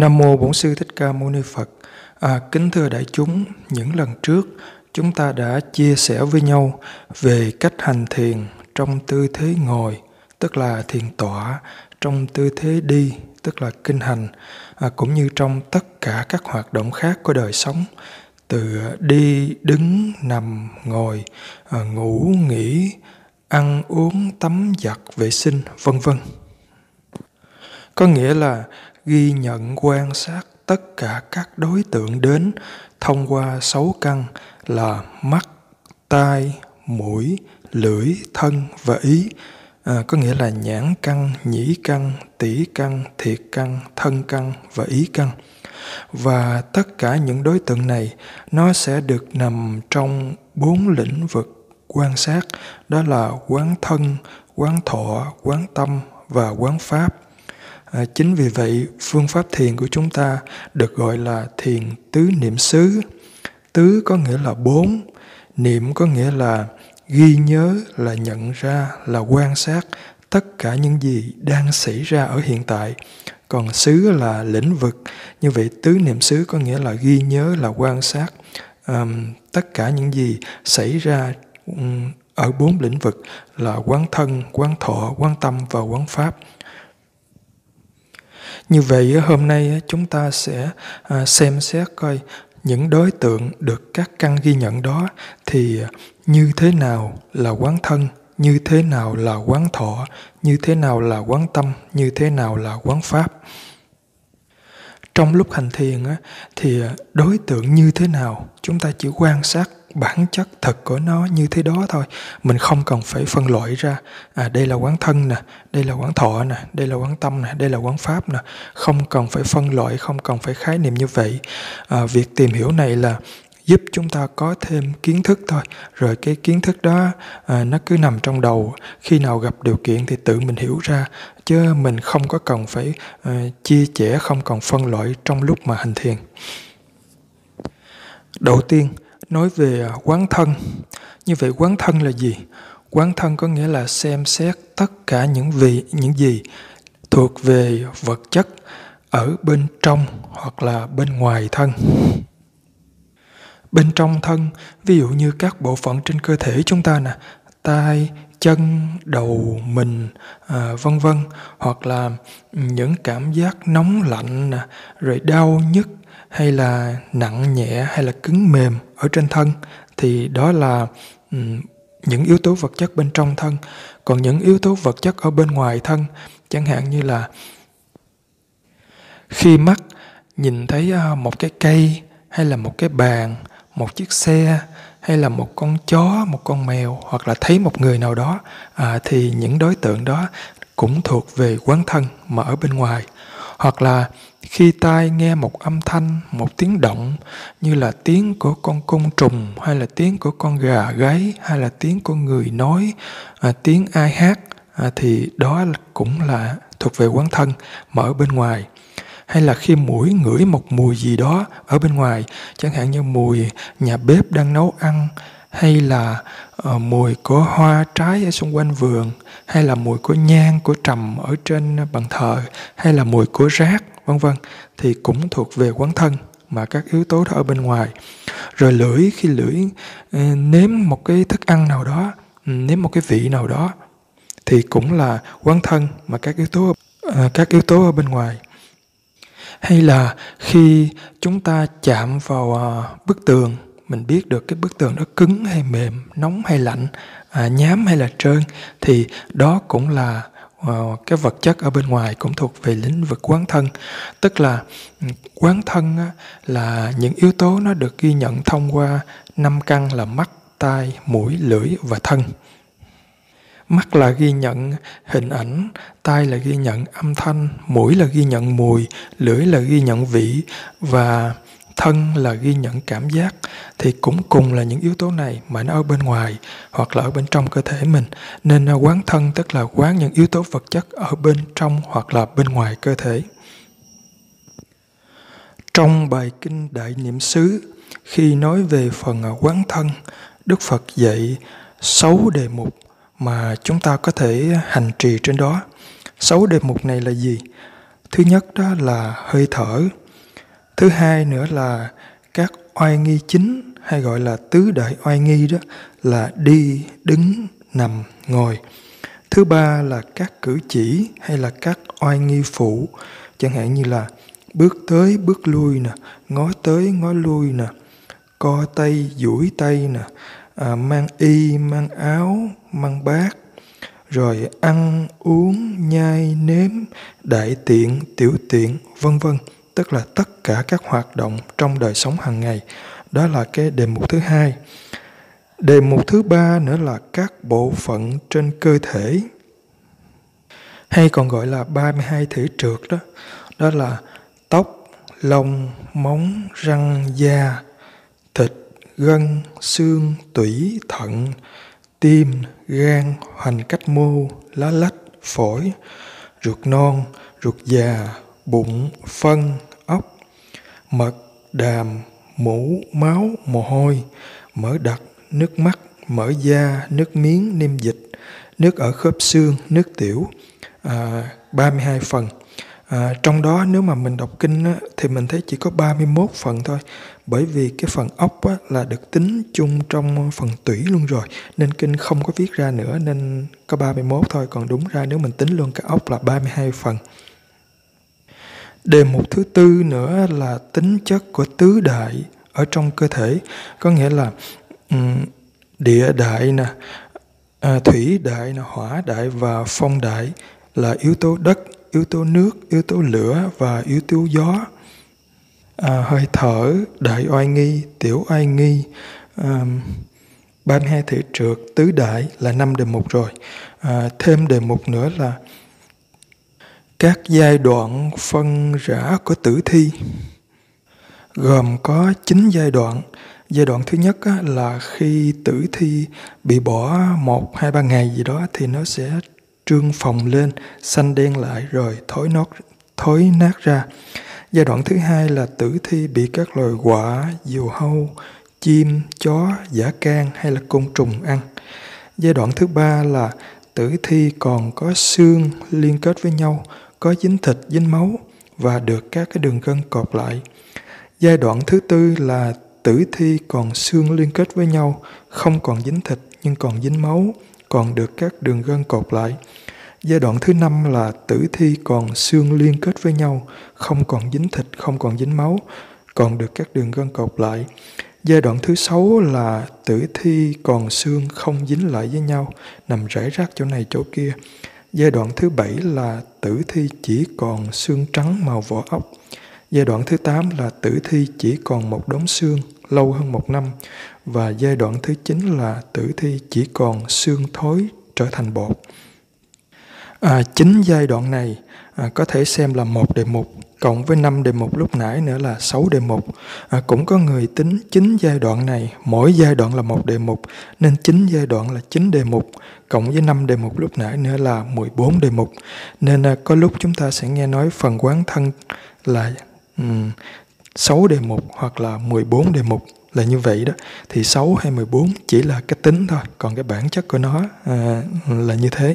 Nam mô Bổn sư Thích Ca Mâu Ni Phật. À, kính thưa đại chúng, những lần trước chúng ta đã chia sẻ với nhau về cách hành thiền trong tư thế ngồi, tức là thiền tọa, trong tư thế đi, tức là kinh hành, à, cũng như trong tất cả các hoạt động khác của đời sống, từ đi, đứng, nằm, ngồi, à, ngủ, nghỉ, ăn uống, tắm giặt, vệ sinh, vân vân. Có nghĩa là ghi nhận quan sát tất cả các đối tượng đến thông qua sáu căn là mắt, tai, mũi, lưỡi, thân và ý. À, có nghĩa là nhãn căn, nhĩ căn, tỷ căn, thiệt căn, thân căn và ý căn. Và tất cả những đối tượng này nó sẽ được nằm trong bốn lĩnh vực quan sát, đó là quán thân, quán thọ, quán tâm và quán pháp. À, chính vì vậy, phương pháp thiền của chúng ta được gọi là thiền tứ niệm xứ. Tứ có nghĩa là bốn, niệm có nghĩa là ghi nhớ, là nhận ra, là quan sát tất cả những gì đang xảy ra ở hiện tại. Còn xứ là lĩnh vực, như vậy tứ niệm xứ có nghĩa là ghi nhớ, là quan sát um, tất cả những gì xảy ra um, ở bốn lĩnh vực là quán thân, quán thọ, quán tâm và quán pháp. Như vậy hôm nay chúng ta sẽ à, xem xét coi những đối tượng được các căn ghi nhận đó thì à, như thế nào là quán thân, như thế nào là quán thọ, như thế nào là quán tâm, như thế nào là quán pháp. Trong lúc hành thiền thì à, đối tượng như thế nào chúng ta chỉ quan sát bản chất thật của nó như thế đó thôi. Mình không cần phải phân loại ra à đây là quán thân nè đây là quán thọ nè đây là quán tâm nè đây là quán pháp nè. Không cần phải phân loại không cần phải khái niệm như vậy. À, việc tìm hiểu này là giúp chúng ta có thêm kiến thức thôi. Rồi cái kiến thức đó à, nó cứ nằm trong đầu. Khi nào gặp điều kiện thì tự mình hiểu ra. Chứ mình không có cần phải à, chia sẻ không cần phân loại trong lúc mà hành thiền. Đầu tiên nói về à, quán thân. Như vậy quán thân là gì? Quán thân có nghĩa là xem xét tất cả những vị những gì thuộc về vật chất ở bên trong hoặc là bên ngoài thân. Bên trong thân ví dụ như các bộ phận trên cơ thể chúng ta nè tai chân đầu mình à, vân vân hoặc là ừ, những cảm giác nóng lạnh nè rồi đau nhức hay là nặng nhẹ hay là cứng mềm ở trên thân thì đó là um, những yếu tố vật chất bên trong thân. Còn những yếu tố vật chất ở bên ngoài thân chẳng hạn như là khi mắt nhìn thấy à, một cái cây hay là một cái bàn một chiếc xe hay là một con chó một con mèo hoặc là thấy một người nào đó à, thì những đối tượng đó cũng thuộc về quán thân mà ở bên ngoài. Hoặc là khi tai nghe một âm thanh một tiếng động như là tiếng của con côn trùng hay là tiếng của con gà gáy hay là tiếng của người nói à, tiếng ai hát à, thì đó cũng là thuộc về quán thân mà ở bên ngoài. Hay là khi mũi ngửi một mùi gì đó ở bên ngoài chẳng hạn như mùi nhà bếp đang nấu ăn hay là uh, mùi của hoa trái ở xung quanh vườn hay là mùi của nhang của trầm ở trên bàn thờ hay là mùi của rác vân vân thì cũng thuộc về quán thân mà các yếu tố đó ở bên ngoài. Rồi lưỡi khi lưỡi ờ, nếm một cái thức ăn nào đó ừ, nếm một cái vị nào đó thì cũng là quán thân mà các yếu tố ờ, các yếu tố ở bên ngoài. Hay là khi chúng ta chạm vào ờ, bức tường mình biết được cái bức tường đó cứng hay mềm nóng hay lạnh à, nhám hay là trơn thì đó cũng là uh, cái vật chất ở bên ngoài cũng thuộc về lĩnh vực quán thân. Tức là ừ, quán thân là những yếu tố nó được ghi nhận thông qua năm căn là mắt, tai, mũi, lưỡi và thân. Mắt là ghi nhận hình ảnh, tai là ghi nhận âm thanh, mũi là ghi nhận mùi, lưỡi là ghi nhận vị và thân là ghi nhận cảm giác thì cũng cùng là những yếu tố này mà nó ở bên ngoài hoặc là ở bên trong cơ thể mình. Nên quán thân, tức là quán những yếu tố vật chất ở bên trong hoặc là bên ngoài cơ thể. Trong bài kinh đại niệm xứ, khi nói về phần à, quán thân, đức phật dạy sáu đề mục mà chúng ta có thể hành trì trên đó. Sáu đề mục này là gì? Thứ nhất đó là hơi thở thứ hai nữa là các oai nghi chính hay gọi là tứ đại oai nghi đó là đi đứng nằm ngồi. Thứ ba là các cử chỉ hay là các oai nghi phụ. Chẳng hạn như là bước tới bước lui nè ngó tới ngó lui nè co tay duỗi tay nè à, mang y mang áo mang bát rồi ăn uống nhai nếm đại tiện tiểu tiện vân vân tức là tất cả các hoạt động trong đời sống hàng ngày. Đó là cái đề mục thứ hai. Đề mục thứ ba nữa là các bộ phận trên cơ thể, hay còn gọi là 32 thể trượt đó. Đó là tóc, lông, móng, răng, da, thịt, gân, xương, tủy, thận, tim, gan, hoành cách mô, lá lách, phổi, ruột non, ruột già, bụng, phân mật đàm mũ máu mồ hôi mỡ đặc nước mắt mỡ da nước miếng niêm dịch nước ở khớp xương nước tiểu à, 32 phần. À, trong đó nếu mà mình đọc kinh á, thì mình thấy chỉ có 31 phần thôi bởi vì cái phần ốc á, là được tính chung trong phần tủy luôn rồi nên kinh không có viết ra nữa nên có 31 thôi còn đúng ra nếu mình tính luôn cả ốc là 32 phần đề mục thứ tư nữa là tính chất của tứ đại ở trong cơ thể có nghĩa là um, địa đại nè à, thủy đại nè hỏa đại và phong đại là yếu tố đất yếu tố nước, yếu tố lửa và yếu tố gió. À, hơi thở, đại oai nghi, tiểu oai nghi, à, 32 thể trượt, tứ đại là năm đề mục rồi. À, thêm đề mục nữa là các giai đoạn phân rã của tử thi gồm có 9 giai đoạn. Giai đoạn thứ nhất là khi tử thi bị bỏ một hai ba ngày gì đó thì nó sẽ trương phồng lên, xanh đen lại rồi thối nát thối nát ra. Giai đoạn thứ hai là tử thi bị các loài quả, diều hâu, chim, chó, giả can hay là côn trùng ăn. Giai đoạn thứ ba là tử thi còn có xương liên kết với nhau, có dính thịt, dính máu và được các cái đường gân cột lại. Giai đoạn thứ tư là tử thi còn xương liên kết với nhau, không còn dính thịt nhưng còn dính máu, còn được các đường gân cột lại. Giai đoạn thứ năm là tử thi còn xương liên kết với nhau, không còn dính thịt, không còn dính máu, còn được các đường gân cột lại. Giai đoạn thứ sáu là tử thi còn xương không dính lại với nhau, nằm rải rác chỗ này chỗ kia. Giai đoạn thứ bảy là tử thi chỉ còn xương trắng màu vỏ ốc. Giai đoạn thứ tám là tử thi chỉ còn một đống xương lâu hơn một năm. Và giai đoạn thứ chín là tử thi chỉ còn xương thối trở thành bột. À, chính giai đoạn này à, có thể xem là một đề mục cộng với 5 đề mục lúc nãy nữa là 6 đề mục. À, cũng có người tính 9 giai đoạn này, mỗi giai đoạn là một đề mục, nên 9 giai đoạn là 9 đề mục, cộng với 5 đề mục lúc nãy nữa là 14 đề mục. Nên à, có lúc chúng ta sẽ nghe nói phần quán thân là um, 6 đề mục hoặc là 14 đề mục là như vậy đó. Thì 6 hay 14 chỉ là cái tính thôi, còn cái bản chất của nó à, là như thế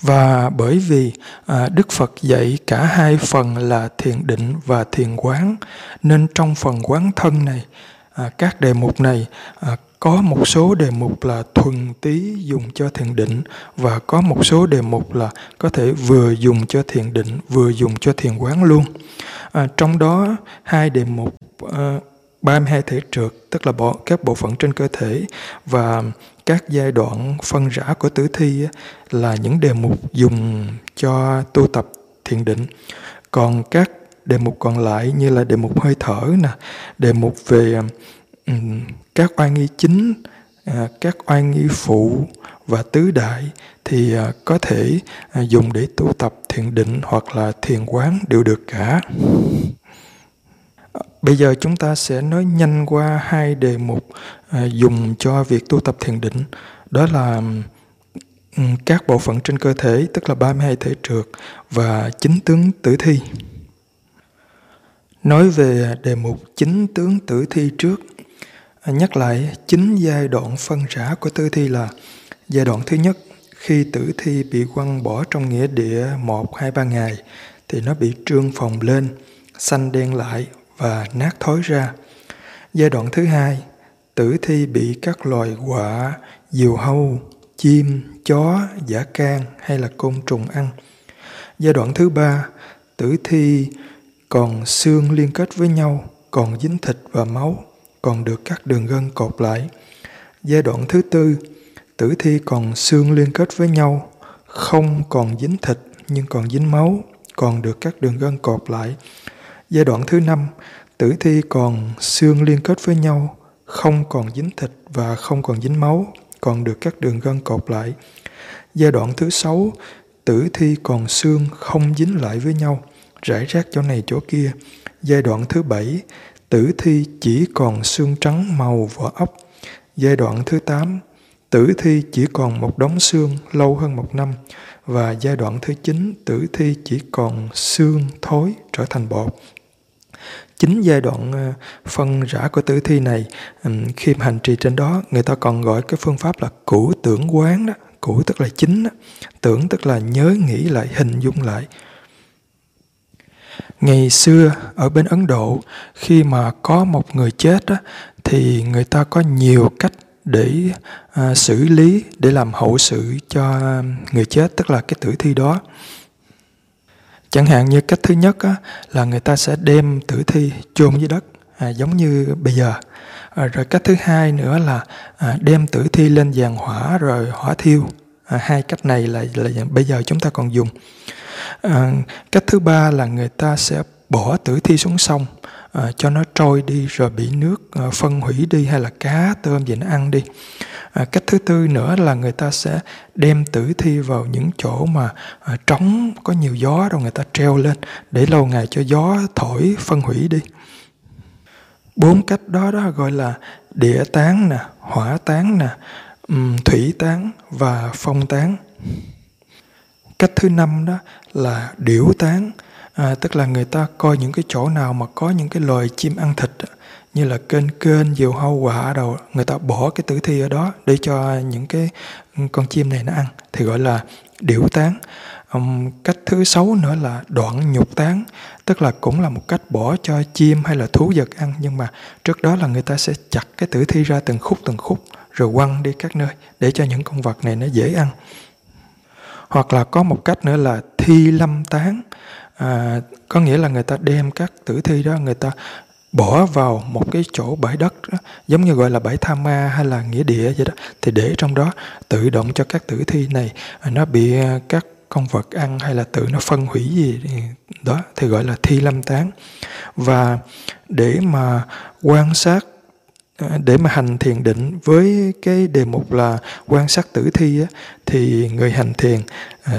và bởi vì à, Đức Phật dạy cả hai phần là thiền định và thiền quán nên trong phần quán thân này à, các đề mục này à, có một số đề mục là thuần tí dùng cho thiền định và có một số đề mục là có thể vừa dùng cho thiền định vừa dùng cho thiền quán luôn. À, trong đó hai đề mục à, 32 thể trượt tức là bộ, các bộ phận trên cơ thể và các giai đoạn phân rã của tử thi là những đề mục dùng cho tu tập thiền định. Còn các đề mục còn lại như là đề mục hơi thở nè đề mục về um, các oai nghi chính uh, các oai nghi phụ và tứ đại thì uh, có thể uh, dùng để tu tập thiền định hoặc là thiền quán đều được cả. Bây giờ chúng ta sẽ nói nhanh qua hai đề mục à, dùng cho việc tu tập thiền định. Đó là các bộ phận trên cơ thể, tức là 32 thể trượt và chính tướng tử thi. Nói về đề mục chính tướng tử thi trước, à, nhắc lại chính giai đoạn phân rã của tử thi là giai đoạn thứ nhất khi tử thi bị quăng bỏ trong nghĩa địa một hai ba ngày thì nó bị trương phồng lên, xanh đen lại và nát thối ra. Giai đoạn thứ hai, tử thi bị các loài quạ, diều hâu, chim, chó, giả can hay là côn trùng ăn. Giai đoạn thứ ba, tử thi còn xương liên kết với nhau, còn dính thịt và máu, còn được các đường gân cột lại. Giai đoạn thứ tư, tử thi còn xương liên kết với nhau, không còn dính thịt nhưng còn dính máu, còn được các đường gân cột lại. Giai đoạn thứ năm, tử thi còn xương liên kết với nhau, không còn dính thịt và không còn dính máu, còn được các đường gân cột lại. Giai đoạn thứ sáu, tử thi còn xương không dính lại với nhau, rải rác chỗ này chỗ kia. Giai đoạn thứ bảy, tử thi chỉ còn xương trắng màu vỏ ốc. Giai đoạn thứ tám, tử thi chỉ còn một đống xương lâu hơn một năm. Và giai đoạn thứ chín, tử thi chỉ còn xương thối trở thành bột. Chính giai đoạn ờ, phân rã của tử thi này, khi mà hành trì trên đó, người ta còn gọi cái phương pháp là cũ tưởng quán đó. cũ tức là chính đó. Tưởng tức là nhớ nghĩ lại, hình dung lại. Ngày xưa ở bên Ấn Độ, khi mà có một người chết đó, thì người ta có nhiều cách để à, xử lý, để làm hậu sự cho người chết, tức là cái tử thi đó. Chẳng hạn như cách thứ nhất á, là người ta sẽ đem tử thi chôn dưới đất, à, giống như bây giờ. À, rồi cách thứ hai nữa là à, đem tử thi lên giàn hỏa rồi hỏa thiêu. À, hai cách này là, là bây giờ chúng ta còn dùng. À, cách thứ ba là người ta sẽ bỏ tử thi xuống sông à, cho nó trôi đi rồi bị nước à, phân hủy đi hay là cá tôm gì nó ăn đi à, cách thứ tư nữa là người ta sẽ đem tử thi vào những chỗ mà à, trống có nhiều gió rồi người ta treo lên để lâu ngày cho gió thổi phân hủy đi. Bốn cách đó đó gọi là địa tán nè hỏa tán nè thủy tán và phong tán. Cách thứ năm đó là điểu tán. À, tức là người ta coi những cái chỗ nào mà có những cái loài chim ăn thịt như là kênh kênh diều hâu quả đầu. Người ta bỏ cái tử thi ở đó để cho những cái con chim này nó ăn thì gọi là điểu tán. Um, cách thứ sáu nữa là đoạn nhục tán tức là cũng là một cách bỏ cho chim hay là thú vật ăn nhưng mà trước đó là người ta sẽ chặt cái tử thi ra từng khúc từng khúc rồi quăng đi các nơi để cho những con vật này nó dễ ăn. Hoặc là có một cách nữa là thi lâm tán. À, có nghĩa là người ta đem các tử thi đó người ta bỏ vào một cái chỗ bãi đất đó, giống như gọi là bãi tha ma hay là nghĩa địa vậy đó thì để trong đó tự động cho các tử thi này à, nó bị à, các con vật ăn hay là tự nó phân hủy gì đó thì gọi là thi lâm tán. Và để mà quan sát à, để mà hành thiền định với cái đề mục là quan sát tử thi á, thì người hành thiền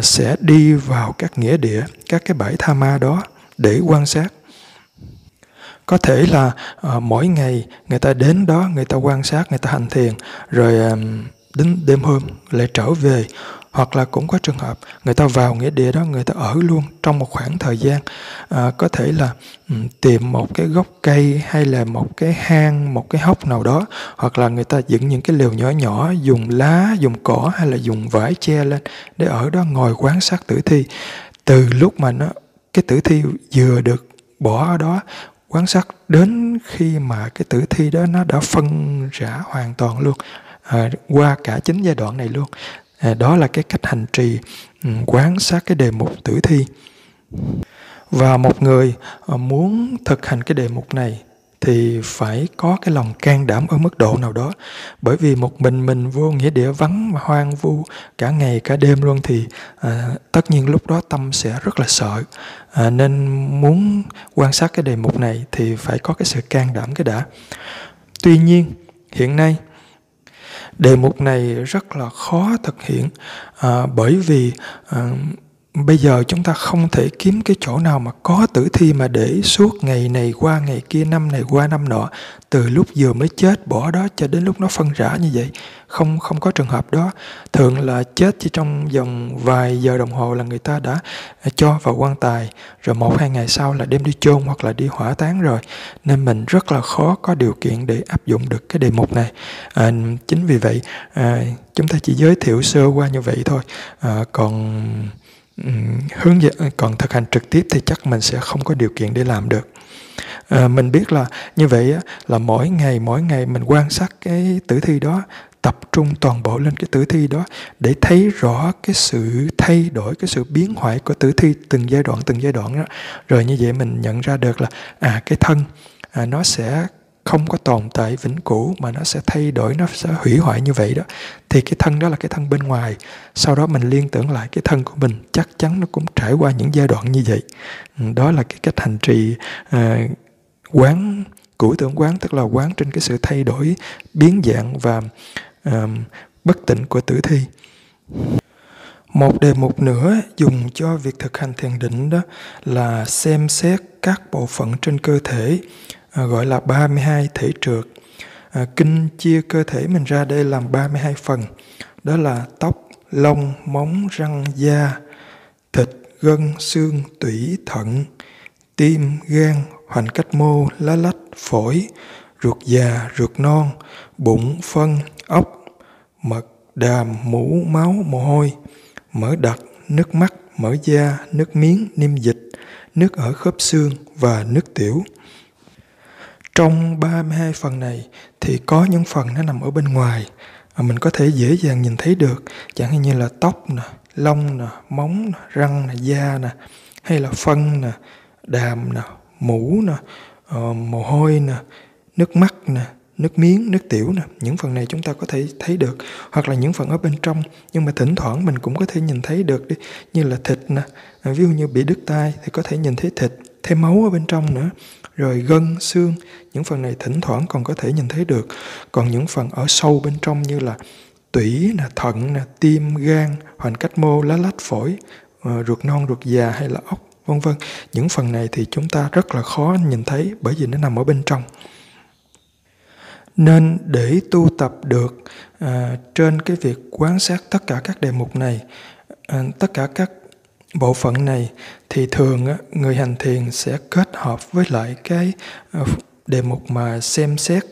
sẽ đi vào các nghĩa địa các cái bãi tha ma đó để quan sát có thể là uh, mỗi ngày người ta đến đó người ta quan sát người ta hành thiền rồi um, đến đêm hôm lại trở về. Hoặc là cũng có trường hợp người ta vào nghĩa địa đó người ta ở luôn trong một khoảng thời gian. À, có thể là um, tìm một cái gốc cây hay là một cái hang một cái hốc nào đó hoặc là người ta dựng những cái lều nhỏ nhỏ dùng lá dùng cỏ hay là dùng vải che lên để ở đó ngồi quan sát tử thi. Từ lúc mà nó cái tử thi vừa được bỏ ở đó quan sát đến khi mà cái tử thi đó nó đã phân rã hoàn toàn luôn à, qua cả chính giai đoạn này luôn. À, đó là cái cách hành trì ừ, um, quán sát cái đề mục tử thi. Và một người uh, muốn thực hành cái đề mục này thì phải có cái lòng can đảm ở mức độ nào đó. Bởi vì một mình mình vô nghĩa địa vắng mà hoang vu cả ngày cả đêm luôn thì à, tất nhiên lúc đó tâm sẽ rất là sợ. À, nên muốn quan sát cái đề mục này thì phải có cái sự can đảm cái đã. Tuy nhiên hiện nay đề mục này rất là khó thực hiện à, bởi vì à, bây giờ chúng ta không thể kiếm cái chỗ nào mà có tử thi mà để suốt ngày này qua ngày kia năm này qua năm nọ từ lúc vừa mới chết bỏ đó cho đến lúc nó phân rã như vậy. Không không có trường hợp đó. Thường là chết chỉ trong vòng vài giờ đồng hồ là người ta đã à, cho vào quan tài rồi một hai ngày sau là đem đi chôn hoặc là đi hỏa táng rồi. Nên mình rất là khó có điều kiện để áp dụng được cái đề mục này. À, chính vì vậy à, chúng ta chỉ giới thiệu sơ qua như vậy thôi. À, còn hướng dẫn ờ, còn thực hành trực tiếp thì chắc mình sẽ không có điều kiện để làm được. À, mình biết là như vậy là mỗi ngày mỗi ngày mình quan sát cái tử thi đó tập trung toàn bộ lên cái tử thi đó để thấy rõ cái sự thay đổi cái sự biến hoại của tử thi từng giai đoạn từng giai đoạn đó. Rồi như vậy mình nhận ra được là à cái thân à, nó sẽ không có tồn tại vĩnh cửu mà nó sẽ thay đổi nó sẽ hủy hoại như vậy đó thì cái thân đó là cái thân bên ngoài. Sau đó mình liên tưởng lại cái thân của mình chắc chắn nó cũng trải qua những giai đoạn như vậy. Ừ, đó là cái cách hành trì à, quán cửu tưởng quán tức là quán trên cái sự thay đổi biến dạng và à, bất tỉnh của tử thi. Một đề mục nữa dùng cho việc thực hành thiền định đó là xem xét các bộ phận trên cơ thể. À, gọi là 32 thể trượt. À, kinh chia cơ thể mình ra đây làm 32 phần. Đó là tóc, lông, móng, răng, da, thịt, gân, xương, tủy, thận, tim, gan, hoành cách mô, lá lách, phổi, ruột già, ruột non, bụng, phân, ốc, mật, đàm, mũ, máu, mồ hôi, mỡ đặc, nước mắt, mỡ da, nước miếng, niêm dịch, nước ở khớp xương và nước tiểu. Trong 32 phần này thì có những phần nó nằm ở bên ngoài mà mình có thể dễ dàng nhìn thấy được. Chẳng hạn như là tóc nè, lông nè, móng nè, răng nè, da nè hay là phân nè, đàm nè, mũ nè, uh, mồ hôi nè, nước mắt nè, nước miếng, nước tiểu nè, những phần này chúng ta có thể thấy được. Hoặc là những phần ở bên trong nhưng mà thỉnh thoảng mình cũng có thể nhìn thấy được đi. Như là thịt nè, à, ví dụ như bị đứt tay thì có thể nhìn thấy thịt, thêm máu ở bên trong nữa rồi gân, xương, những phần này thỉnh thoảng còn có thể nhìn thấy được. Còn những phần ở sâu bên trong như là tủy, nè, thận, nè, tim, gan, hoàn cách mô, lá lách phổi, ờ, ruột non, ruột già hay là ốc, vân vân. Những phần này thì chúng ta rất là khó nhìn thấy bởi vì nó nằm ở bên trong. Nên để tu tập được à, trên cái việc quan sát tất cả các đề mục này, à, tất cả các bộ phận này thì thường người hành thiền sẽ kết hợp với lại cái ờ, đề mục mà xem xét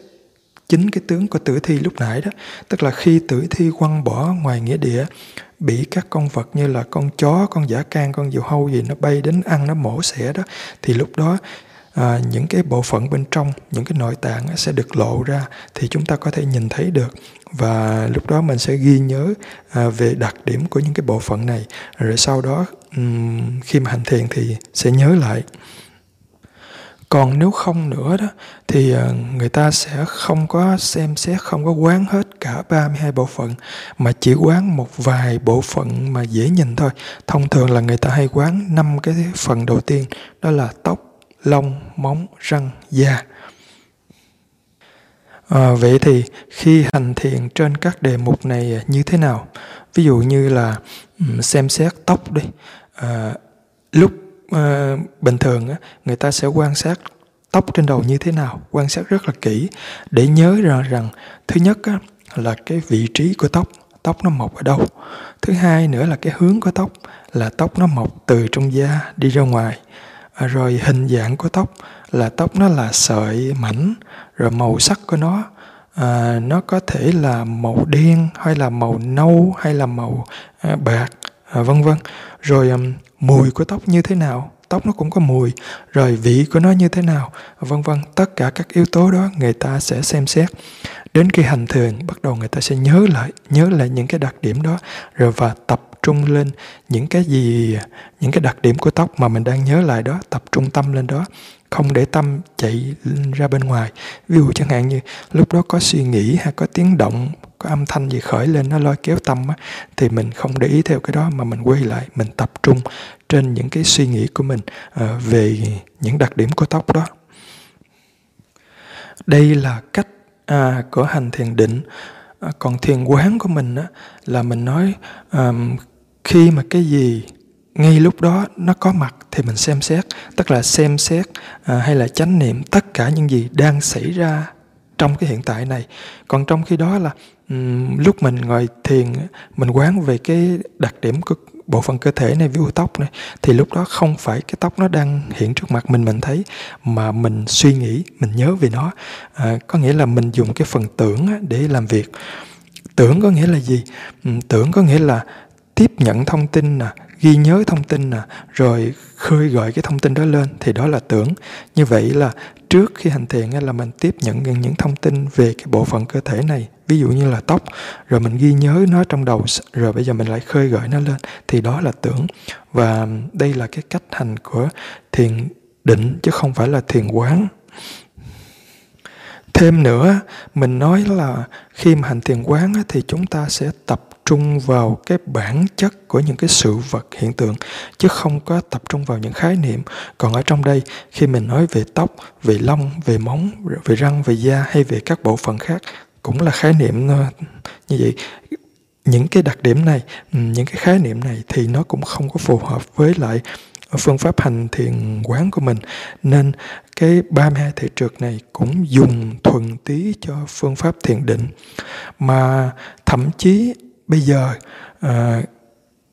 chính cái tướng của tử thi lúc nãy đó. Tức là khi tử thi quăng bỏ ngoài nghĩa địa, bị các con vật như là con chó, con giả can, con diều hâu gì nó bay đến ăn, nó mổ xẻ đó, thì lúc đó à, những cái bộ phận bên trong những cái nội tạng sẽ được lộ ra thì chúng ta có thể nhìn thấy được. Và lúc đó mình sẽ ghi nhớ à, về đặc điểm của những cái bộ phận này. Rồi sau đó um, khi mà hành thiền thì sẽ nhớ lại. Còn nếu không nữa đó thì à, người ta sẽ không có xem xét không có quán hết cả 32 bộ phận mà chỉ quán một vài bộ phận mà dễ nhìn thôi. Thông thường là người ta hay quán năm cái phần đầu tiên đó là tóc lông móng răng da À, vậy thì khi hành thiện trên các đề mục này như thế nào? Ví dụ như là xem xét tóc đi. À, lúc à, bình thường á, người ta sẽ quan sát tóc trên đầu như thế nào, quan sát rất là kỹ để nhớ ra rằng thứ nhất á, là cái vị trí của tóc, tóc nó mọc ở đâu. Thứ hai nữa là cái hướng của tóc, là tóc nó mọc từ trong da đi ra ngoài. À, rồi hình dạng của tóc là tóc nó là sợi mảnh rồi màu sắc của nó à, nó có thể là màu đen hay là màu nâu hay là màu à, bạc à, vân vân. Rồi um, mùi của tóc như thế nào? Tóc nó cũng có mùi. Rồi vị của nó như thế nào? Vân vân. Tất cả các yếu tố đó người ta sẽ xem xét. Đến khi hành thiền bắt đầu người ta sẽ nhớ lại nhớ lại những cái đặc điểm đó rồi và tập trung lên. Những cái gì những cái đặc điểm của tóc mà mình đang nhớ lại đó tập trung tâm lên đó không để tâm chạy ra bên ngoài. Ví dụ chẳng hạn như lúc đó có suy nghĩ hay có tiếng động có âm thanh gì khởi lên nó lôi kéo tâm á, thì mình không để ý theo cái đó mà mình quay lại mình tập trung trên những cái suy nghĩ của mình uh, về những đặc điểm của tóc đó. Đây là cách à, của hành thiền định. À, còn thiền quán của mình á, là mình nói um, khi mà cái gì ngay lúc đó nó có mặt thì mình xem xét tức là xem xét à, hay là chánh niệm tất cả những gì đang xảy ra trong cái hiện tại này. Còn trong khi đó là um, lúc mình ngồi thiền mình quán về cái đặc điểm của bộ phận cơ thể này ví dụ tóc này thì lúc đó không phải cái tóc nó đang hiện trước mặt mình mình thấy mà mình suy nghĩ mình nhớ về nó. À, có nghĩa là mình dùng cái phần tưởng để làm việc. Tưởng có nghĩa là gì? Tưởng có nghĩa là tiếp nhận thông tin nè, ghi nhớ thông tin nè, rồi khơi gợi cái thông tin đó lên, thì đó là tưởng. Như vậy là trước khi hành thiền là mình tiếp nhận những thông tin về cái bộ phận cơ thể này, ví dụ như là tóc, rồi mình ghi nhớ nó trong đầu, rồi bây giờ mình lại khơi gợi nó lên, thì đó là tưởng. Và đây là cái cách hành của thiền định, chứ không phải là thiền quán. Thêm nữa, mình nói là khi mà hành thiền quán thì chúng ta sẽ tập trung vào cái bản chất của những cái sự vật hiện tượng, chứ không có tập trung vào những khái niệm. Còn ở trong đây, khi mình nói về tóc, về lông, về móng, về răng, về da hay về các bộ phận khác, cũng là khái niệm ờ, như vậy. Những cái đặc điểm này ừ, những cái khái niệm này thì nó cũng không có phù hợp với lại phương pháp hành thiền quán của mình. Nên cái 32 thể trượt này cũng dùng thuần tí cho phương pháp thiền định. Mà thậm chí bây giờ à,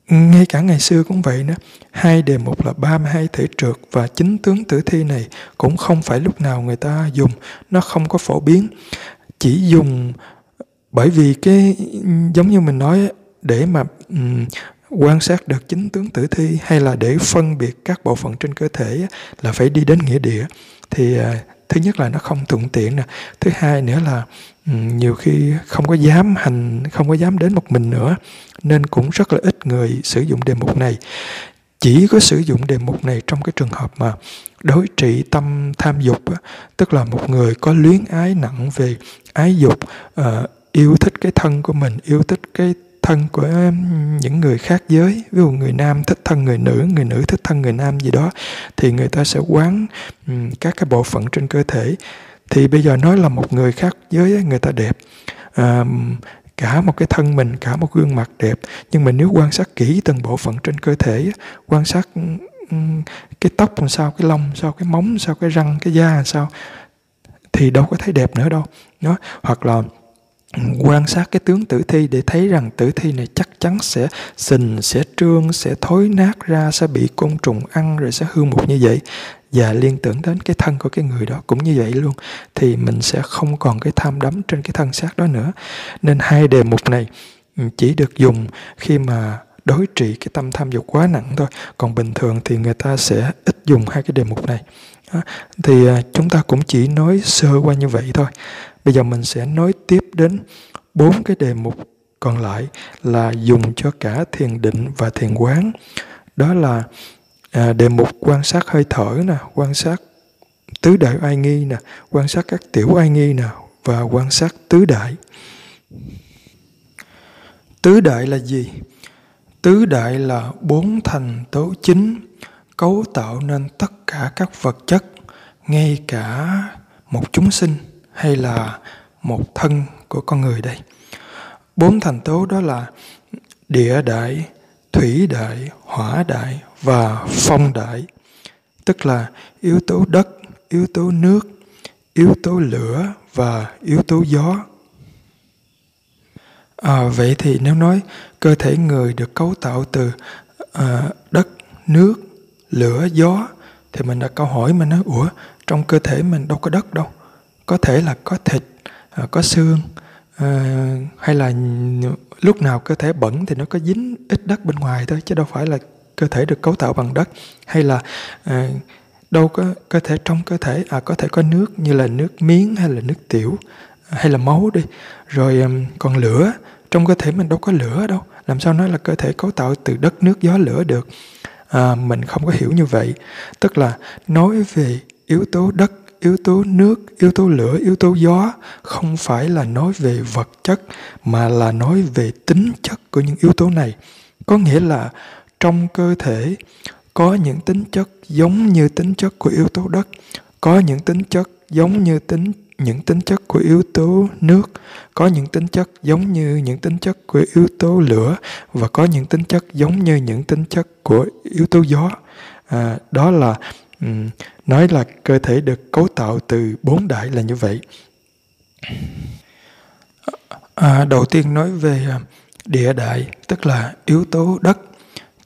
ngay cả ngày xưa cũng vậy nữa. Hai đề mục là 32 thể trượt và chính tướng tử thi này cũng không phải lúc nào người ta dùng. Nó không có phổ biến. Chỉ dùng bởi vì cái giống như mình nói để mà um, quan sát được chính tướng tử thi hay là để phân biệt các bộ phận trên cơ thể là phải đi đến nghĩa địa. Thì uh, thứ nhất là nó không thuận tiện nè. Thứ hai nữa là Ừ, nhiều khi không có dám hành, không có dám đến một mình nữa, nên cũng rất là ít người sử dụng đề mục này. Chỉ có sử dụng đề mục này trong cái trường hợp mà đối trị tâm tham dục tức là một người có luyến ái nặng về ái dục ờ, yêu thích cái thân của mình, yêu thích cái thân của những người khác giới, ví dụ người nam thích thân người nữ người nữ thích thân người nam gì đó, thì người ta sẽ quán các cái bộ phận trên cơ thể thì bây giờ nói là một người khác giới người ta đẹp à, cả một cái thân mình cả một gương mặt đẹp. Nhưng mà nếu quan sát kỹ từng bộ phận trên cơ thể quan sát cái tóc làm sao cái lông sao cái móng sao cái răng cái da làm sao thì đâu có thấy đẹp nữa đâu. Đó hoặc là quan sát cái tướng tử thi để thấy rằng tử thi này chắc chắn sẽ sình sẽ trương sẽ thối nát ra sẽ bị côn trùng ăn rồi sẽ hư mục như vậy và liên tưởng đến cái thân của cái người đó. Cũng như vậy luôn, thì mình sẽ không còn cái tham đắm trên cái thân xác đó nữa. Nên hai đề mục này ừ, chỉ được dùng khi mà đối trị cái tâm tham dục quá nặng thôi. Còn bình thường thì người ta sẽ ít dùng hai cái đề mục này. Thì à, chúng ta cũng chỉ nói sơ qua như vậy thôi. Bây giờ mình sẽ nói tiếp đến bốn cái đề mục còn lại là dùng cho cả thiền định và thiền quán. Đó là à, đề mục quan sát hơi thở nè quan sát tứ đại ai nghi nè quan sát các tiểu ai nghi nè và quan sát tứ đại. Tứ đại là gì? Tứ đại là bốn thành tố chính cấu tạo nên tất cả các vật chất ngay cả một chúng sinh hay là một thân của con người đây. Bốn thành tố đó là địa đại thủy đại hỏa đại và phong đại tức là yếu tố đất yếu tố nước yếu tố lửa và yếu tố gió. À, vậy thì nếu nói cơ thể người được cấu tạo từ à, đất nước lửa gió thì mình đặt câu hỏi mình nói ủa trong cơ thể mình đâu có đất đâu? Có thể là có thịt à, có xương à, hay là lúc nào cơ thể bẩn thì nó có dính ít đất bên ngoài thôi chứ đâu phải là cơ thể được cấu tạo bằng đất hay là à, đâu có cơ thể trong cơ thể à có thể có nước như là nước miếng hay là nước tiểu hay là máu đi. Rồi còn lửa trong cơ thể mình đâu có lửa đâu. Làm sao nói là cơ thể cấu tạo từ đất nước gió lửa được? À, mình không có hiểu như vậy. Tức là nói về yếu tố đất yếu tố nước yếu tố lửa yếu tố gió không phải là nói về vật chất mà là nói về tính chất của những yếu tố này. Có nghĩa là trong cơ thể có những tính chất giống như tính chất của yếu tố đất có những tính chất giống như tính những tính chất của yếu tố nước có những tính chất giống như những tính chất của yếu tố lửa và có những tính chất giống như những tính chất của yếu tố gió. À, đó là um, nói là cơ thể được cấu tạo từ bốn đại là như vậy. À, đầu tiên nói về à, địa đại tức là yếu tố đất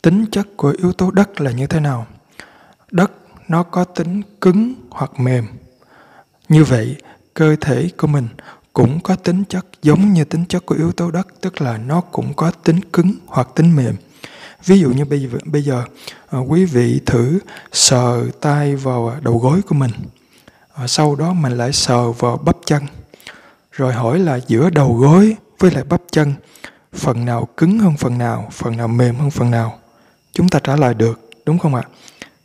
tính chất của yếu tố đất là như thế nào? Đất nó có tính cứng hoặc mềm. Như vậy cơ thể của mình cũng có tính chất giống như tính chất của yếu tố đất tức là nó cũng có tính cứng hoặc tính mềm. Ví dụ như bây giờ, bây giờ ờ, quý vị thử sờ tay vào đầu gối của mình. Ờ, sau đó mình lại sờ vào bắp chân. Rồi hỏi là giữa đầu gối với lại bắp chân phần nào cứng hơn phần nào phần nào mềm hơn phần nào? Chúng ta trả lời được, đúng không ạ?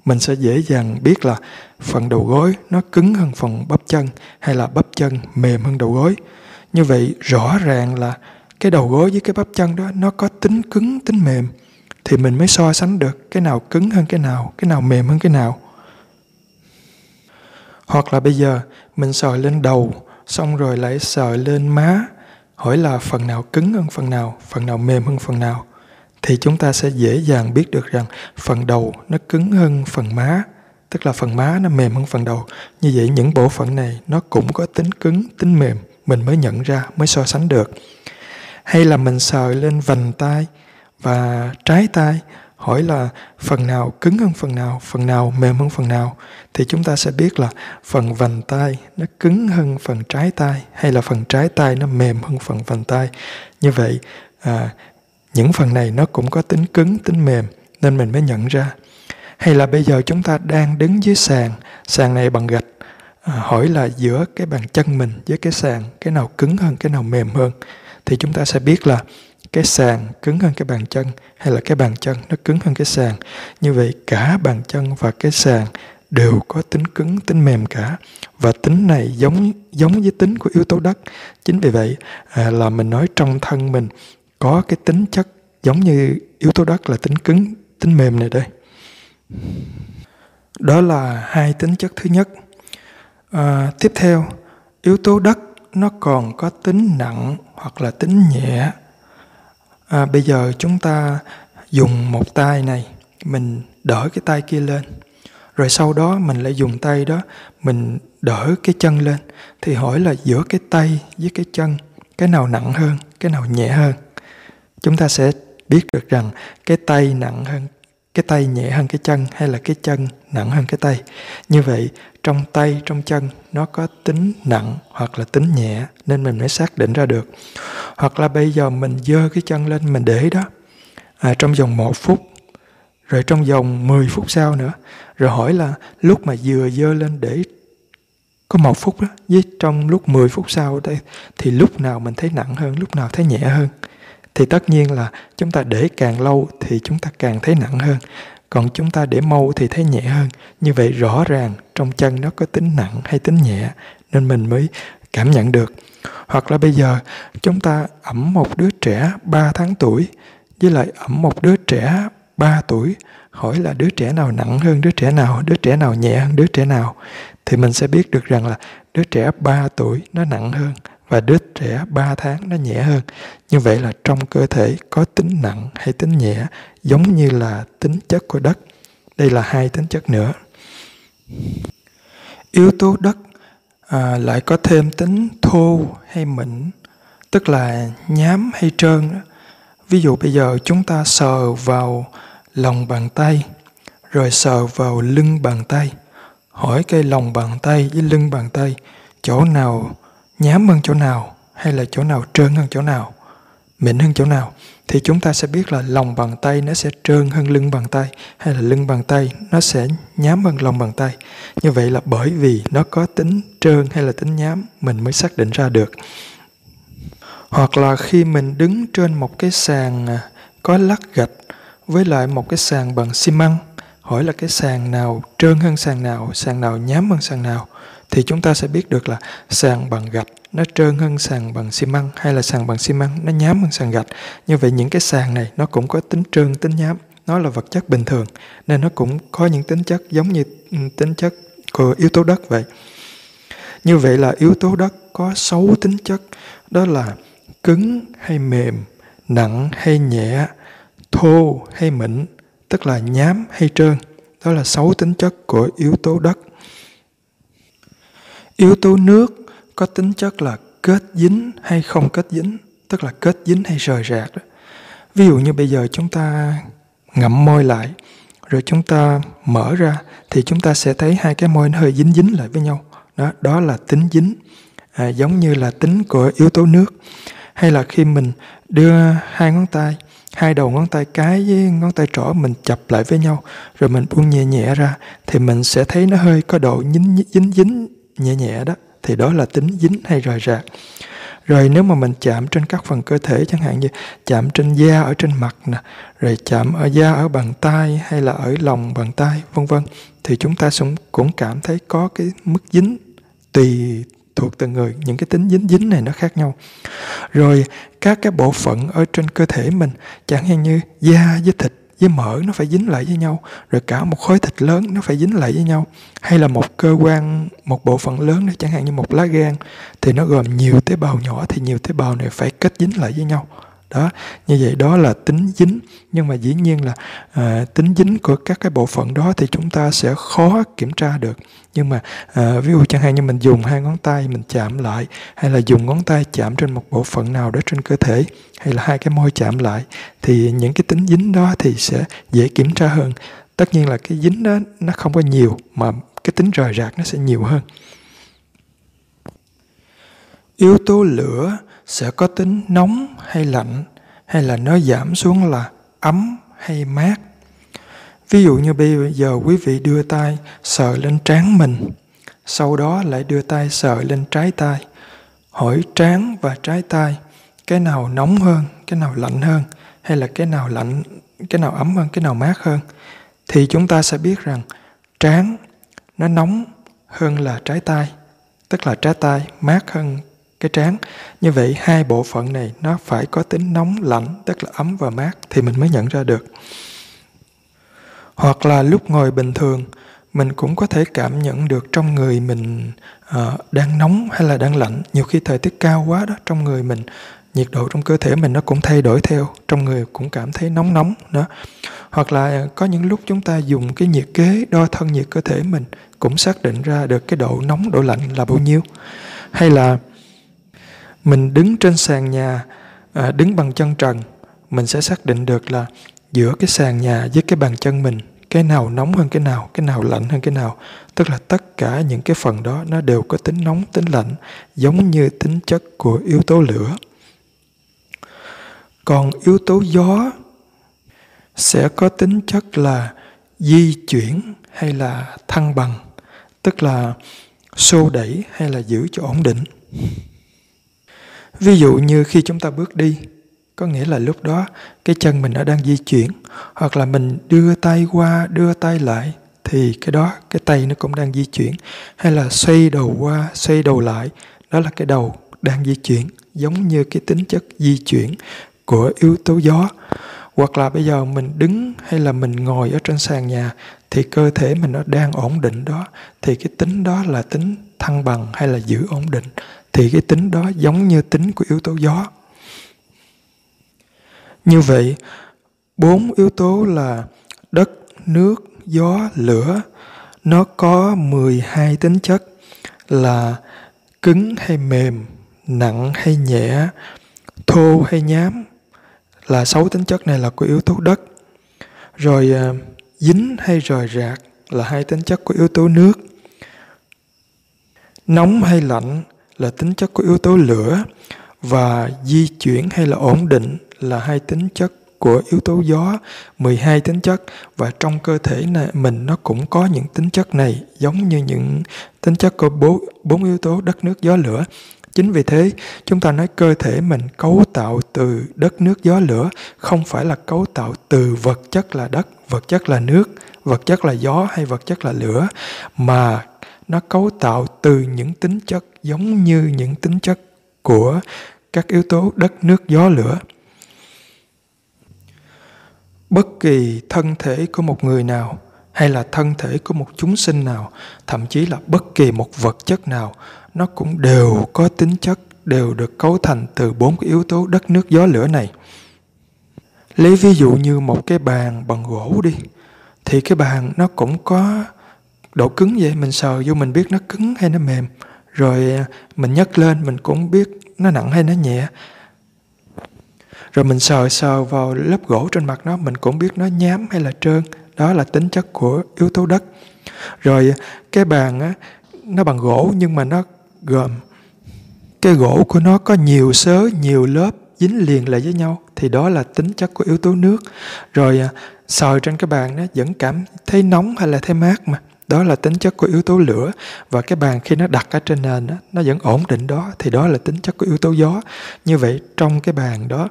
Mình sẽ dễ dàng biết là phần đầu gối nó cứng hơn phần bắp chân hay là bắp chân mềm hơn đầu gối. Như vậy, rõ ràng là cái đầu gối với cái bắp chân đó, nó có tính cứng, tính mềm, thì mình mới so sánh được cái nào cứng hơn cái nào cái nào mềm hơn cái nào. Hoặc là bây giờ, mình sờ lên đầu, xong rồi lại sờ lên má, hỏi là phần nào cứng hơn phần nào phần nào mềm hơn phần nào thì chúng ta sẽ dễ dàng biết được rằng phần đầu nó cứng hơn phần má tức là phần má nó mềm hơn phần đầu. Như vậy những bộ phận này nó cũng có tính cứng tính mềm mình mới nhận ra mới so sánh được. Hay là mình sờ lên vành tay và trái tay hỏi là phần nào cứng hơn phần nào phần nào mềm hơn phần nào thì chúng ta sẽ biết là phần vành tay nó cứng hơn phần trái tay hay là phần trái tay nó mềm hơn phần vành tay. Như vậy à, những phần này nó cũng có tính cứng tính mềm nên mình mới nhận ra. Hay là bây giờ chúng ta đang đứng dưới sàn sàn này bằng gạch à, hỏi là giữa cái bàn chân mình với cái sàn cái nào cứng hơn cái nào mềm hơn thì chúng ta sẽ biết là cái sàn cứng hơn cái bàn chân hay là cái bàn chân nó cứng hơn cái sàn. Như vậy cả bàn chân và cái sàn đều có tính cứng tính mềm cả. Và tính này giống giống với tính của yếu tố đất. Chính vì vậy à, là mình nói trong thân mình có cái tính chất giống như yếu tố đất là tính cứng tính mềm này đây. Đó là hai tính chất thứ nhất. À, tiếp theo yếu tố đất nó còn có tính nặng hoặc là tính nhẹ. À, bây giờ chúng ta dùng một tay này mình đỡ cái tay kia lên. Rồi sau đó mình lại dùng tay đó mình đỡ cái chân lên. Thì hỏi là giữa cái tay với cái chân cái nào nặng hơn cái nào nhẹ hơn? Chúng ta sẽ biết được rằng cái tay nặng hơn cái tay nhẹ hơn cái chân hay là cái chân nặng hơn cái tay. Như vậy trong tay trong chân nó có tính nặng hoặc là tính nhẹ nên mình mới xác định ra được. Hoặc là bây giờ mình dơ cái chân lên mình để đó. À, trong vòng một phút rồi trong vòng 10 phút sau nữa rồi hỏi là lúc mà vừa dơ lên để có một phút đó với trong lúc 10 phút sau đây thì lúc nào mình thấy nặng hơn lúc nào thấy nhẹ hơn? Thì tất nhiên là chúng ta để càng lâu thì chúng ta càng thấy nặng hơn. Còn chúng ta để mau thì thấy nhẹ hơn. Như vậy rõ ràng trong chân nó có tính nặng hay tính nhẹ, nên mình mới cảm nhận được. Hoặc là bây giờ, chúng ta ẩm một đứa trẻ 3 tháng tuổi, với lại ẩm một đứa trẻ 3 tuổi, hỏi là đứa trẻ nào nặng hơn đứa trẻ nào, đứa trẻ nào nhẹ hơn đứa trẻ nào, thì mình sẽ biết được rằng là đứa trẻ 3 tuổi nó nặng hơn và đứa trẻ 3 tháng nó nhẹ hơn. Như vậy là trong cơ thể có tính nặng hay tính nhẹ giống như là tính chất của đất. Đây là hai tính chất nữa. Yếu tố đất à, lại có thêm tính thô hay mịn, tức là nhám hay trơn. Ví dụ bây giờ chúng ta sờ vào lòng bàn tay, rồi sờ vào lưng bàn tay. Hỏi cây lòng bàn tay với lưng bàn tay, chỗ nào nhám hơn chỗ nào hay là chỗ nào trơn hơn chỗ nào? Mịn hơn chỗ nào? Thì chúng ta sẽ biết là lòng bàn tay nó sẽ trơn hơn lưng bàn tay, hay là lưng bàn tay nó sẽ nhám hơn lòng bàn tay. Như vậy là bởi vì nó có tính trơn hay là tính nhám, mình mới xác định ra được. Hoặc là khi mình đứng trên một cái sàn à, có lát gạch với lại một cái sàn bằng xi măng, hỏi là cái sàn nào trơn hơn sàn nào sàn nào nhám hơn sàn nào? Thì chúng ta sẽ biết được là sàn bằng gạch nó trơn hơn sàn bằng xi măng hay là sàn bằng xi măng nó nhám hơn sàn gạch như vậy những cái sàn này nó cũng có tính trơn tính nhám nó là vật chất bình thường nên nó cũng có những tính chất giống như ừ, tính chất của yếu tố đất vậy Như vậy là yếu tố đất có sáu tính chất, đó là cứng hay mềm, nặng hay nhẹ, thô hay mịn, tức là nhám hay trơn. Đó là sáu tính chất của yếu tố đất. Yếu tố nước có tính chất là kết dính hay không kết dính, tức là kết dính hay rời rạc. Đó. Ví dụ như bây giờ chúng ta ngậm môi lại, rồi chúng ta mở ra thì chúng ta sẽ thấy hai cái môi nó hơi dính dính lại với nhau. Đó, đó là tính dính, à, giống như là tính của yếu tố nước. Hay là khi mình đưa hai ngón tay, hai đầu ngón tay cái với ngón tay trỏ mình chập lại với nhau, rồi mình buông nhẹ nhẹ ra, thì mình sẽ thấy nó hơi có độ dính dính dính nhẹ nhẹ đó, thì đó là tính dính hay rời rạc. Rồi nếu mà mình chạm trên các phần cơ thể chẳng hạn như chạm trên da ở trên mặt nè, rồi chạm ở da ở bàn tay hay là ở lòng bàn tay, vân vân, thì chúng ta cũng cảm thấy có cái mức dính tùy thuộc từng người, những cái tính dính dính này nó khác nhau. Rồi các cái bộ phận ở trên cơ thể mình, chẳng hạn như da với thịt với mỡ nó phải dính lại với nhau, rồi cả một khối thịt lớn nó phải dính lại với nhau. Hay là một cơ quan, một bộ phận lớn đó chẳng hạn như một lá gan, thì nó gồm nhiều tế bào nhỏ thì nhiều tế bào này phải kết dính lại với nhau đó như vậy đó là tính dính. Nhưng mà dĩ nhiên là à, tính dính của các cái bộ phận đó thì chúng ta sẽ khó kiểm tra được. Nhưng mà à, ví dụ chẳng hạn như mình dùng hai ngón tay mình chạm lại hay là dùng ngón tay chạm trên một bộ phận nào đó trên cơ thể hay là hai cái môi chạm lại thì những cái tính dính đó thì sẽ dễ kiểm tra hơn. Tất nhiên là cái dính đó nó không có nhiều mà cái tính rời rạc nó sẽ nhiều hơn. Yếu tố lửa sẽ có tính nóng hay lạnh, hay là nó giảm xuống là ấm hay mát? Ví dụ như bây giờ quý vị đưa tay sờ lên trán mình, sau đó lại đưa tay sờ lên trái tay hỏi trán và trái tay cái nào nóng hơn, cái nào lạnh hơn, hay là cái nào lạnh, cái nào ấm hơn, cái nào mát hơn? Thì chúng ta sẽ biết rằng trán nó nóng hơn là trái tay tức là trái tay mát hơn cái trán. Như vậy hai bộ phận này nó phải có tính nóng lạnh tức là ấm và mát thì mình mới nhận ra được. Hoặc là lúc ngồi bình thường mình cũng có thể cảm nhận được trong người mình uh, đang nóng hay là đang lạnh. Nhiều khi thời tiết cao quá đó trong người mình nhiệt độ trong cơ thể mình nó cũng thay đổi theo trong người cũng cảm thấy nóng nóng đó. Hoặc là có những lúc chúng ta dùng cái nhiệt kế đo thân nhiệt cơ thể mình cũng xác định ra được cái độ nóng độ lạnh là bao nhiêu. Hay là mình đứng trên sàn nhà à, đứng bằng chân trần mình sẽ xác định được là giữa cái sàn nhà với cái bàn chân mình cái nào nóng hơn cái nào cái nào lạnh hơn cái nào. Tức là tất cả những cái phần đó nó đều có tính nóng tính lạnh giống như tính chất của yếu tố lửa. Còn yếu tố gió sẽ có tính chất là di chuyển hay là thăng bằng tức là xô đẩy hay là giữ cho ổn định ví dụ như khi chúng ta bước đi, có nghĩa là lúc đó cái chân mình nó đang di chuyển, hoặc là mình đưa tay qua, đưa tay lại, thì cái đó, cái tay nó cũng đang di chuyển. Hay là xoay đầu qua, xoay đầu lại, đó là cái đầu đang di chuyển, giống như cái tính chất di chuyển của yếu tố gió. Hoặc là bây giờ mình đứng hay là mình ngồi ở trên sàn nhà, thì cơ thể mình nó đang ổn định đó, thì cái tính đó là tính thăng bằng hay là giữ ổn định thì cái tính đó giống như tính của yếu tố gió. Như vậy, bốn yếu tố là đất, nước, gió, lửa. Nó có 12 tính chất là cứng hay mềm, nặng hay nhẹ, thô hay nhám. Là sáu tính chất này là của yếu tố đất. Rồi à, dính hay rời rạc là hai tính chất của yếu tố nước. Nóng hay lạnh là tính chất của yếu tố lửa và di chuyển hay là ổn định là hai tính chất của yếu tố gió 12 tính chất. Và trong cơ thể này, mình nó cũng có những tính chất này, giống như những tính chất của bốn bốn yếu tố đất nước gió lửa. Chính vì thế, chúng ta nói cơ thể mình cấu tạo từ đất nước gió lửa, không phải là cấu tạo từ vật chất là đất, vật chất là nước, vật chất là gió hay vật chất là lửa, mà nó cấu tạo từ những tính chất giống như những tính chất của các yếu tố đất nước gió lửa. Bất kỳ thân thể của một người nào hay là thân thể của một chúng sinh nào, thậm chí là bất kỳ một vật chất nào, nó cũng đều có tính chất, đều được cấu thành từ bốn cái yếu tố đất nước gió lửa này. Lấy ví dụ như một cái bàn bằng gỗ đi, thì cái bàn nó cũng có độ cứng vậy? Mình sờ vô mình biết nó cứng hay nó mềm. Rồi à, mình nhấc lên, mình cũng biết nó nặng hay nó nhẹ. Rồi mình sờ sờ vào lớp gỗ trên mặt nó, mình cũng biết nó nhám hay là trơn. Đó là tính chất của yếu tố đất. Rồi à, cái bàn, á, nó bằng gỗ nhưng mà nó gồm, cái gỗ của nó có nhiều sớ nhiều lớp dính liền lại với nhau. Thì đó là tính chất của yếu tố nước. Rồi à, sờ trên cái bàn nó vẫn cảm thấy nóng hay là thấy mát mà đó là tính chất của yếu tố lửa và cái bàn khi nó đặt ở trên nền đó, nó vẫn ổn định đó thì đó là tính chất của yếu tố gió. Như vậy trong cái bàn đó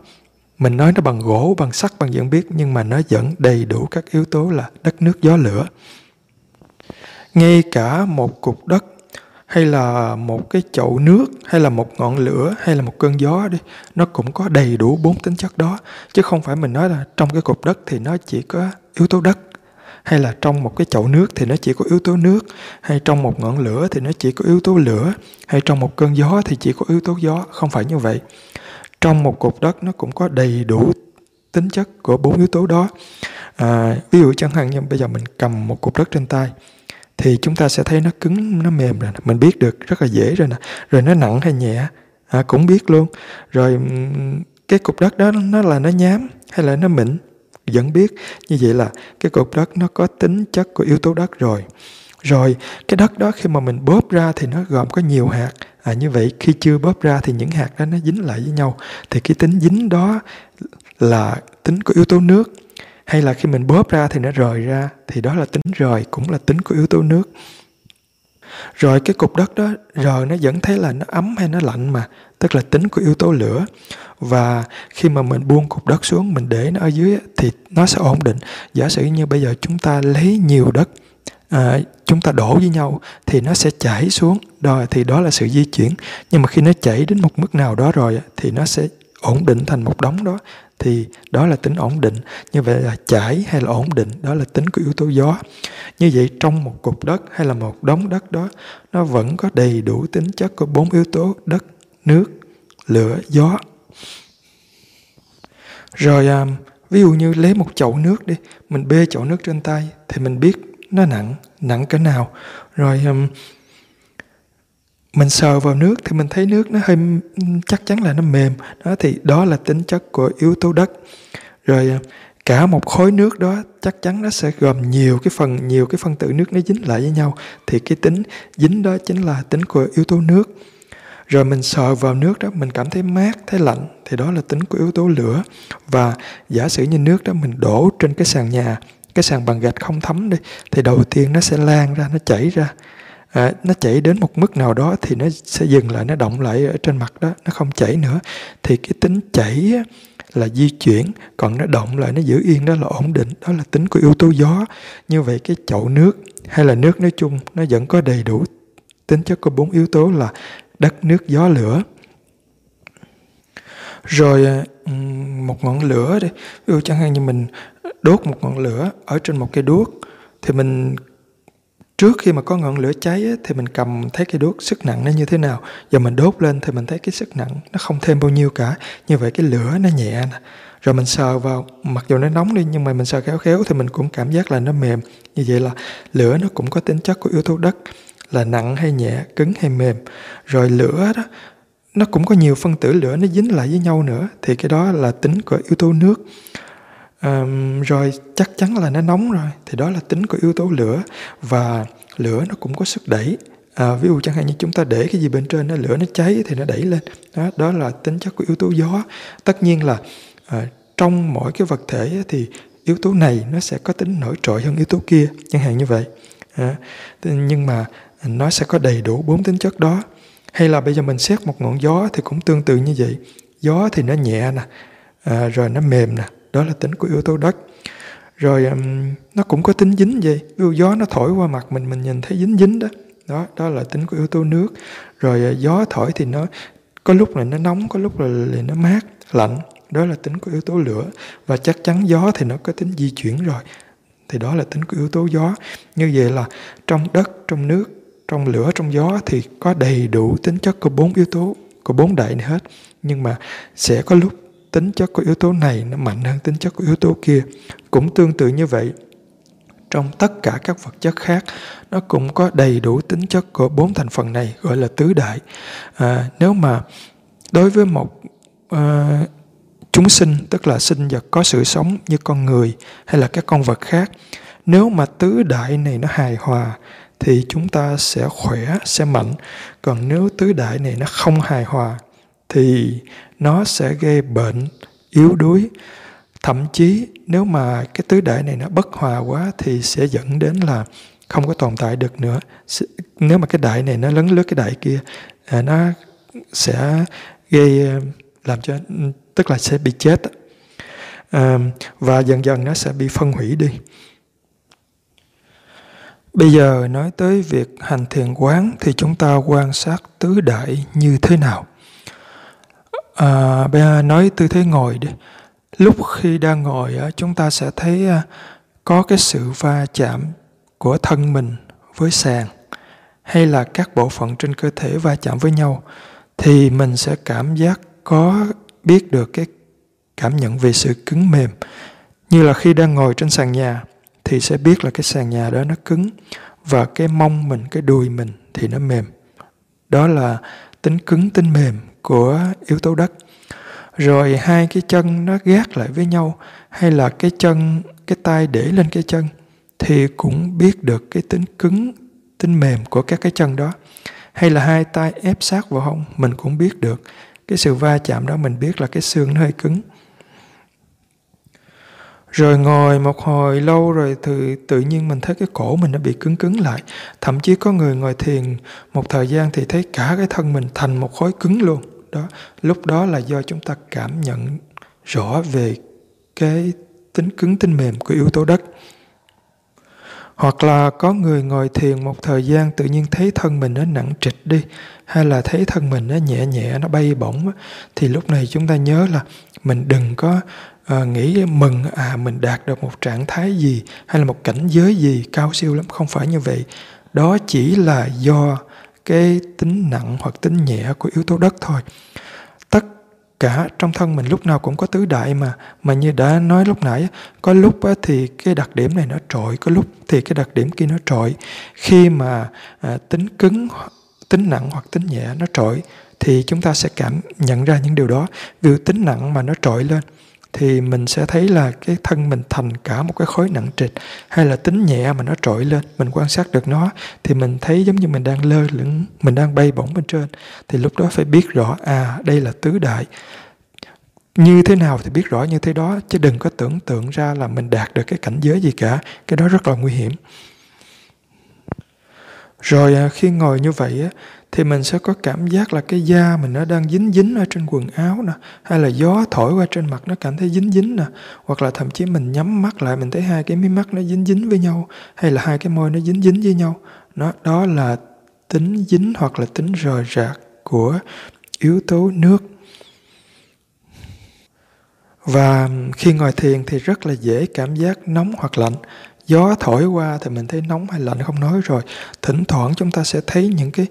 mình nói nó bằng gỗ bằng sắt bằng vẫn biết nhưng mà nó vẫn đầy đủ các yếu tố là đất nước gió lửa. Ngay cả một cục đất hay là một cái chậu nước hay là một ngọn lửa hay là một cơn gió đi nó cũng có đầy đủ bốn tính chất đó. Chứ không phải mình nói là trong cái cục đất thì nó chỉ có yếu tố đất hay là trong một cái chậu nước thì nó chỉ có yếu tố nước hay trong một ngọn lửa thì nó chỉ có yếu tố lửa hay trong một cơn gió thì chỉ có yếu tố gió. Không phải như vậy. Trong một cục đất nó cũng có đầy đủ tính chất của bốn yếu tố đó. À, ví dụ chẳng hạn như bây giờ mình cầm một cục đất trên tay thì chúng ta sẽ thấy nó cứng nó mềm rồi mình biết được rất là dễ rồi nè. Rồi nó nặng hay nhẹ à, cũng biết luôn. Rồi cái cục đất đó nó là nó nhám hay là nó mịn? Vẫn biết như vậy là cái cục đất nó có tính chất của yếu tố đất rồi. Rồi cái đất đó khi mà mình bóp ra thì nó gồm có nhiều hạt. À, như vậy khi chưa bóp ra thì những hạt đó nó dính lại với nhau. Thì cái tính dính đó là tính của yếu tố nước. Hay là khi mình bóp ra thì nó rời ra thì đó là tính rời cũng là tính của yếu tố nước. Rồi cái cục đất đó rời nó vẫn thấy là nó ấm hay nó lạnh mà tức là tính của yếu tố lửa và khi mà mình buông cục đất xuống mình để nó ở dưới thì nó sẽ ổn định. Giả sử như bây giờ chúng ta lấy nhiều đất à, chúng ta đổ với nhau thì nó sẽ chảy xuống. Đó thì đó là sự di chuyển. Nhưng mà khi nó chảy đến một mức nào đó rồi thì nó sẽ ổn định thành một đống đó. Thì đó là tính ổn định. Như vậy là chảy hay là ổn định đó là tính của yếu tố gió. Như vậy trong một cục đất hay là một đống đất đó nó vẫn có đầy đủ tính chất của bốn yếu tố đất nước lửa gió rồi à, ví dụ như lấy một chậu nước đi mình bê chậu nước trên tay thì mình biết nó nặng nặng cỡ nào. Rồi um, mình sờ vào nước thì mình thấy nước nó hơi chắc chắn là nó mềm. Đó thì đó là tính chất của yếu tố đất. Rồi à, cả một khối nước đó chắc chắn nó sẽ gồm nhiều cái phần nhiều cái phân tử nước nó dính lại với nhau. Thì cái tính dính đó chính là tính của yếu tố nước rồi mình sờ vào nước đó mình cảm thấy mát thấy lạnh. Thì đó là tính của yếu tố lửa. Và giả sử như nước đó mình đổ trên cái sàn nhà cái sàn bằng gạch không thấm đi thì đầu tiên nó sẽ lan ra nó chảy ra. À, nó chảy đến một mức nào đó thì nó sẽ dừng lại nó động lại ở trên mặt đó nó không chảy nữa. Thì cái tính chảy là di chuyển còn nó động lại nó giữ yên đó là ổn định. Đó là tính của yếu tố gió. Như vậy cái chậu nước hay là nước nói chung nó vẫn có đầy đủ tính chất của bốn yếu tố là đất nước gió lửa. Rồi ừ, một ngọn lửa đi. Ví dụ chẳng hạn như mình đốt một ngọn lửa ở trên một cây đuốc thì mình trước khi mà có ngọn lửa cháy ấy, thì mình cầm thấy cái đuốc sức nặng nó như thế nào. Giờ mình đốt lên thì mình thấy cái sức nặng nó không thêm bao nhiêu cả. Như vậy cái lửa nó nhẹ nè. Rồi mình sờ vào mặc dù nó nóng đi nhưng mà mình sờ khéo khéo thì mình cũng cảm giác là nó mềm. Như vậy là lửa nó cũng có tính chất của yếu tố đất là nặng hay nhẹ cứng hay mềm. Rồi lửa đó nó cũng có nhiều phân tử lửa nó dính lại với nhau nữa. Thì cái đó là tính của yếu tố nước. Um, rồi chắc chắn là nó nóng rồi thì đó là tính của yếu tố lửa. Và lửa nó cũng có sức đẩy. À, ví dụ chẳng hạn như chúng ta để cái gì bên trên nó lửa nó cháy thì nó đẩy lên. Đó đó là tính chất của yếu tố gió. Tất nhiên là à, trong mỗi cái vật thể thì yếu tố này nó sẽ có tính nổi trội hơn yếu tố kia chẳng hạn như vậy. À, nhưng mà nó sẽ có đầy đủ bốn tính chất đó. Hay là bây giờ mình xét một ngọn gió thì cũng tương tự như vậy. Gió thì nó nhẹ nè à, rồi nó mềm nè. Đó là tính của yếu tố đất. Rồi um, nó cũng có tính dính vậy. Ví gió nó thổi qua mặt mình mình nhìn thấy dính dính đó. Đó đó là tính của yếu tố nước. Rồi uh, gió thổi thì nó có lúc là nó nóng có lúc là, là nó mát lạnh. Đó là tính của yếu tố lửa. Và chắc chắn gió thì nó có tính di chuyển rồi. Thì đó là tính của yếu tố gió. Như vậy là trong đất trong nước trong lửa trong gió thì có đầy đủ tính chất của bốn yếu tố của bốn đại này hết. Nhưng mà sẽ có lúc tính chất của yếu tố này nó mạnh hơn tính chất của yếu tố kia. Cũng tương tự như vậy trong tất cả các vật chất khác nó cũng có đầy đủ tính chất của bốn thành phần này gọi là tứ đại. À, nếu mà đối với một à, chúng sinh tức là sinh vật có sự sống như con người hay là các con vật khác nếu mà tứ đại này nó hài hòa thì chúng ta sẽ khỏe sẽ mạnh. Còn nếu tứ đại này nó không hài hòa thì nó sẽ gây bệnh yếu đuối. Thậm chí nếu mà cái tứ đại này nó bất hòa quá thì sẽ dẫn đến là không có tồn tại được nữa. Nếu mà cái đại này nó lấn lướt cái đại kia à, nó sẽ gây à, làm cho tức là sẽ bị chết à, và dần dần nó sẽ bị phân hủy đi bây giờ nói tới việc hành thiền quán thì chúng ta quan sát tứ đại như thế nào? À, bây giờ nói tư thế ngồi đi. Lúc khi đang ngồi chúng ta sẽ thấy à, có cái sự va chạm của thân mình với sàn hay là các bộ phận trên cơ thể va chạm với nhau thì mình sẽ cảm giác có biết được cái cảm nhận về sự cứng mềm. Như là khi đang ngồi trên sàn nhà thì sẽ biết là cái sàn nhà đó nó cứng và cái mông mình, cái đùi mình thì nó mềm. Đó là tính cứng, tính mềm của yếu tố đất. Rồi hai cái chân nó gác lại với nhau, hay là cái chân, cái tay để lên cái chân thì cũng biết được cái tính cứng, tính mềm của các cái chân đó. Hay là hai tay ép sát vào hông, mình cũng biết được. Cái sự va chạm đó mình biết là cái xương nó hơi cứng rồi ngồi một hồi lâu rồi thì tự nhiên mình thấy cái cổ mình nó bị cứng cứng lại. Thậm chí có người ngồi thiền, một thời gian thì thấy cả cái thân mình thành một khối cứng luôn. Đó, lúc đó là do chúng ta cảm nhận rõ về cái tính cứng, tính mềm của yếu tố đất. Hoặc là có người ngồi thiền một thời gian tự nhiên thấy thân mình nó nặng trịch đi hay là thấy thân mình nó nhẹ nhẹ nó bay bổng thì lúc này chúng ta nhớ là mình đừng có uh, nghĩ mừng à mình đạt được một trạng thái gì hay là một cảnh giới gì cao siêu lắm. Không phải như vậy. Đó chỉ là do cái tính nặng hoặc tính nhẹ của yếu tố đất thôi. Tất cả trong thân mình lúc nào cũng có tứ đại mà. Mà như đã nói lúc nãy có lúc thì cái đặc điểm này nó trội có lúc thì cái đặc điểm kia nó trội. Khi mà à, tính cứng tính nặng hoặc tính nhẹ nó trội thì chúng ta sẽ cảm nhận ra những điều đó. Vì tính nặng mà nó trội lên thì mình sẽ thấy là cái thân mình thành cả một cái khối nặng trịch. Hay là tính nhẹ mà nó trội lên, mình quan sát được nó thì mình thấy giống như mình đang lơ lửng, mình đang bay bổng bên trên. Thì lúc đó phải biết rõ à đây là tứ đại. Như thế nào thì biết rõ như thế đó, chứ đừng có tưởng tượng ra là mình đạt được cái cảnh giới gì cả. Cái đó rất là nguy hiểm rồi à, khi ngồi như vậy á, thì mình sẽ có cảm giác là cái da mình nó đang dính dính ở trên quần áo nè hay là gió thổi qua trên mặt nó cảm thấy dính dính nè hoặc là thậm chí mình nhắm mắt lại mình thấy hai cái mí mắt nó dính dính với nhau hay là hai cái môi nó dính dính với nhau. Nó đó là tính dính hoặc là tính rời rạc của yếu tố nước. Và khi ngồi thiền thì rất là dễ cảm giác nóng hoặc lạnh gió thổi qua thì mình thấy nóng hay lạnh không nói rồi. Thỉnh thoảng chúng ta sẽ thấy những cái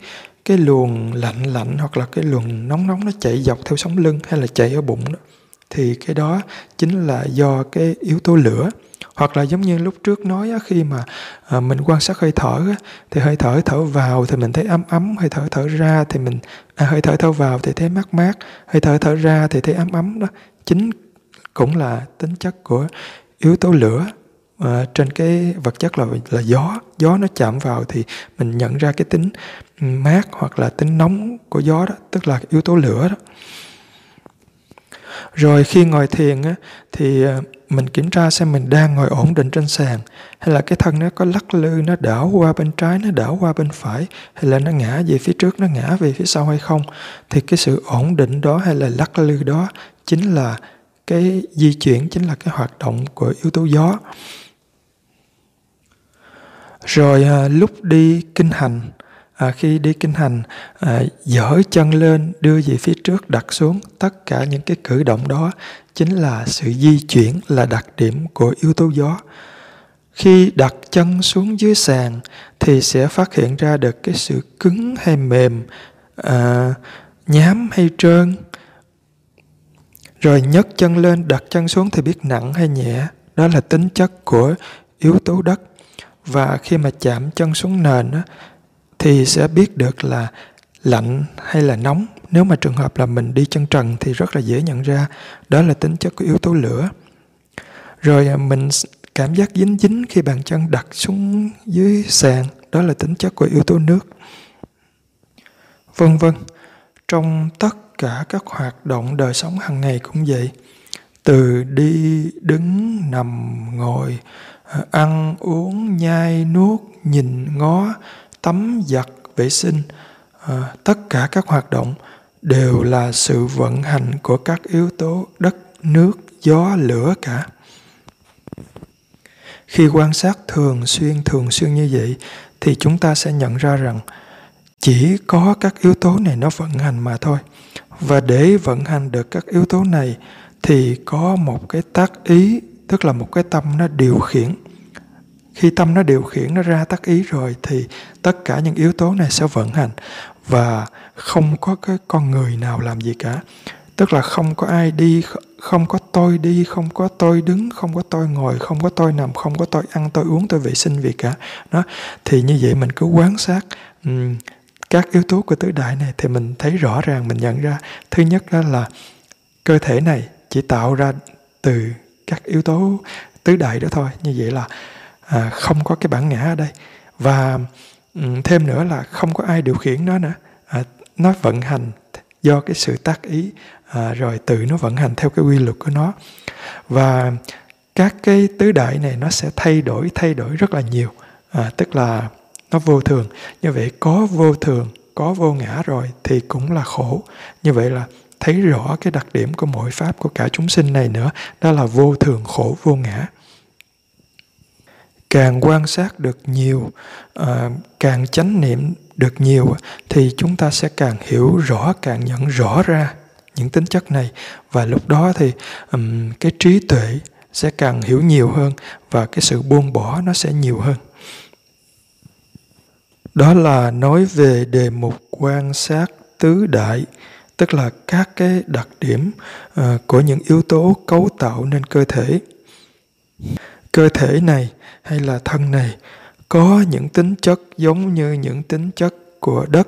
cái luồng lạnh lạnh hoặc là cái luồng nóng nóng nó chạy dọc theo sống lưng hay là chạy ở bụng đó. Thì cái đó chính là do cái yếu tố lửa. Hoặc là giống như lúc trước nói á, khi mà à, mình quan sát hơi thở á, thì hơi thở thở vào thì mình thấy ấm ấm hơi thở thở ra thì mình à, hơi thở thở vào thì thấy mát mát hơi thở thở ra thì thấy ấm ấm đó. Chính cũng là tính chất của yếu tố lửa à, trên cái vật chất là là gió. Gió nó chạm vào thì mình nhận ra cái tính mát hoặc là tính nóng của gió đó tức là yếu tố lửa đó. Rồi khi ngồi thiền á, thì ờ, mình kiểm tra xem mình đang ngồi ổn định trên sàn hay là cái thân nó có lắc lư nó đảo qua bên trái nó đảo qua bên phải hay là nó ngã về phía trước nó ngã về phía sau hay không. Thì cái sự ổn định đó hay là lắc lư đó chính là cái di chuyển chính là cái hoạt động của yếu tố gió rồi à, lúc đi kinh hành à, khi đi kinh hành à, dở chân lên đưa về phía trước đặt xuống tất cả những cái cử động đó chính là sự di chuyển là đặc điểm của yếu tố gió. Khi đặt chân xuống dưới sàn thì sẽ phát hiện ra được cái sự cứng hay mềm à, nhám hay trơn. Rồi nhấc chân lên đặt chân xuống thì biết nặng hay nhẹ. Đó là tính chất của yếu tố đất và khi mà chạm chân xuống nền á, thì sẽ biết được là lạnh hay là nóng. Nếu mà trường hợp là mình đi chân trần thì rất là dễ nhận ra đó là tính chất của yếu tố lửa. Rồi à, mình cảm giác dính dính khi bàn chân đặt xuống dưới sàn đó là tính chất của yếu tố nước. Vân vân trong tất cả các hoạt động đời sống hàng ngày cũng vậy. Từ đi đứng nằm ngồi ăn uống nhai nuốt nhìn ngó tắm giặt vệ sinh à, tất cả các hoạt động đều là sự vận hành của các yếu tố đất nước gió lửa cả. Khi quan sát thường xuyên thường xuyên như vậy thì chúng ta sẽ nhận ra rằng chỉ có các yếu tố này nó vận hành mà thôi. Và để vận hành được các yếu tố này thì có một cái tác ý tức là một cái tâm nó điều khiển. Khi tâm nó điều khiển nó ra tác ý rồi thì tất cả những yếu tố này sẽ vận hành và không có cái con người nào làm gì cả. Tức là không có ai đi không có tôi đi không có tôi đứng không có tôi ngồi không có tôi nằm không có tôi ăn tôi uống tôi vệ sinh gì cả. Đó thì như vậy mình cứ quan sát um, các yếu tố của tứ đại này thì mình thấy rõ ràng mình nhận ra. Thứ nhất đó là cơ thể này chỉ tạo ra từ các yếu tố tứ đại đó thôi. Như vậy là à, không có cái bản ngã ở đây. Và um, thêm nữa là không có ai điều khiển nó nữa. À, nó vận hành do cái sự tác ý à, rồi tự nó vận hành theo cái quy luật của nó. Và các cái tứ đại này nó sẽ thay đổi thay đổi rất là nhiều. À, tức là nó vô thường. Như vậy có vô thường có vô ngã rồi thì cũng là khổ. Như vậy là thấy rõ cái đặc điểm của mỗi pháp của cả chúng sinh này nữa đó là vô thường khổ vô ngã. Càng quan sát được nhiều à, càng chánh niệm được nhiều thì chúng ta sẽ càng hiểu rõ càng nhận rõ ra những tính chất này. Và lúc đó thì um, cái trí tuệ sẽ càng hiểu nhiều hơn và cái sự buông bỏ nó sẽ nhiều hơn. Đó là nói về đề mục quan sát tứ đại tức là các cái đặc điểm uh, của những yếu tố cấu tạo nên cơ thể. Cơ thể này hay là thân này có những tính chất giống như những tính chất của đất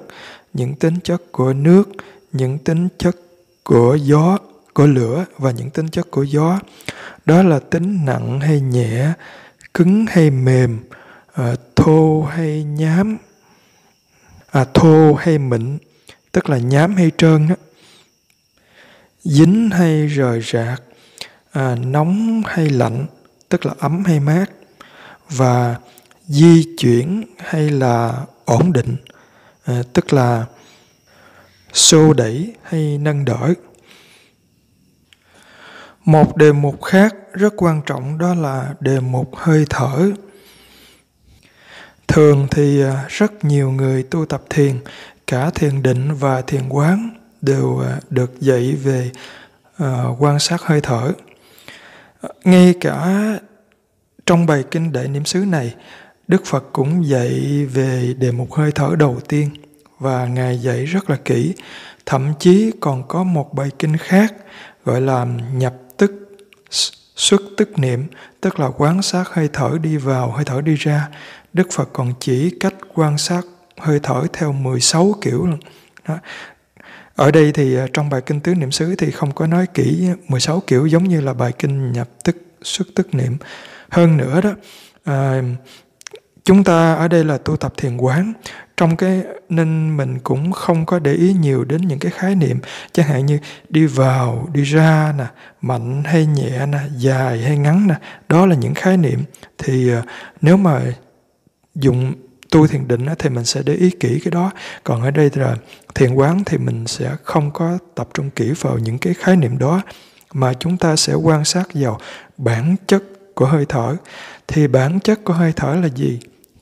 những tính chất của nước những tính chất của gió của lửa và những tính chất của gió. Đó là tính nặng hay nhẹ cứng hay mềm ờ, thô hay nhám à, thô hay mịn tức là nhám hay trơn đó. dính hay rời rạc à, nóng hay lạnh tức là ấm hay mát và di chuyển hay là ổn định à, tức là xô đẩy hay nâng đỡ một đề mục khác rất quan trọng đó là đề mục hơi thở thường thì à, rất nhiều người tu tập thiền cả thiền định và thiền quán đều à, được dạy về à, quan sát hơi thở. Ngay cả trong bài kinh đại niệm xứ này, đức phật cũng dạy về đề mục hơi thở đầu tiên và ngài dạy rất là kỹ. Thậm chí còn có một bài kinh khác gọi là nhập tức xuất tức niệm, tức là quan sát hơi thở đi vào, hơi thở đi ra. Đức phật còn chỉ cách quan sát hơi thở theo 16 kiểu luôn đó. Ở đây thì à, trong bài kinh tứ niệm xứ thì không có nói kỹ 16 kiểu giống như là bài kinh nhập tức xuất tức niệm. Hơn nữa đó, à, chúng ta ở đây là tu tập thiền quán trong cái nên mình cũng không có để ý nhiều đến những cái khái niệm chẳng hạn như đi vào đi ra nè mạnh hay nhẹ nè dài hay ngắn nè đó là những khái niệm thì à, nếu mà dùng tu thiền định thì mình sẽ để ý kỹ cái đó. Còn ở đây là thiền quán thì mình sẽ không có tập trung kỹ vào những cái khái niệm đó mà chúng ta sẽ quan sát vào bản chất của hơi thở. Thì bản chất của hơi thở là gì?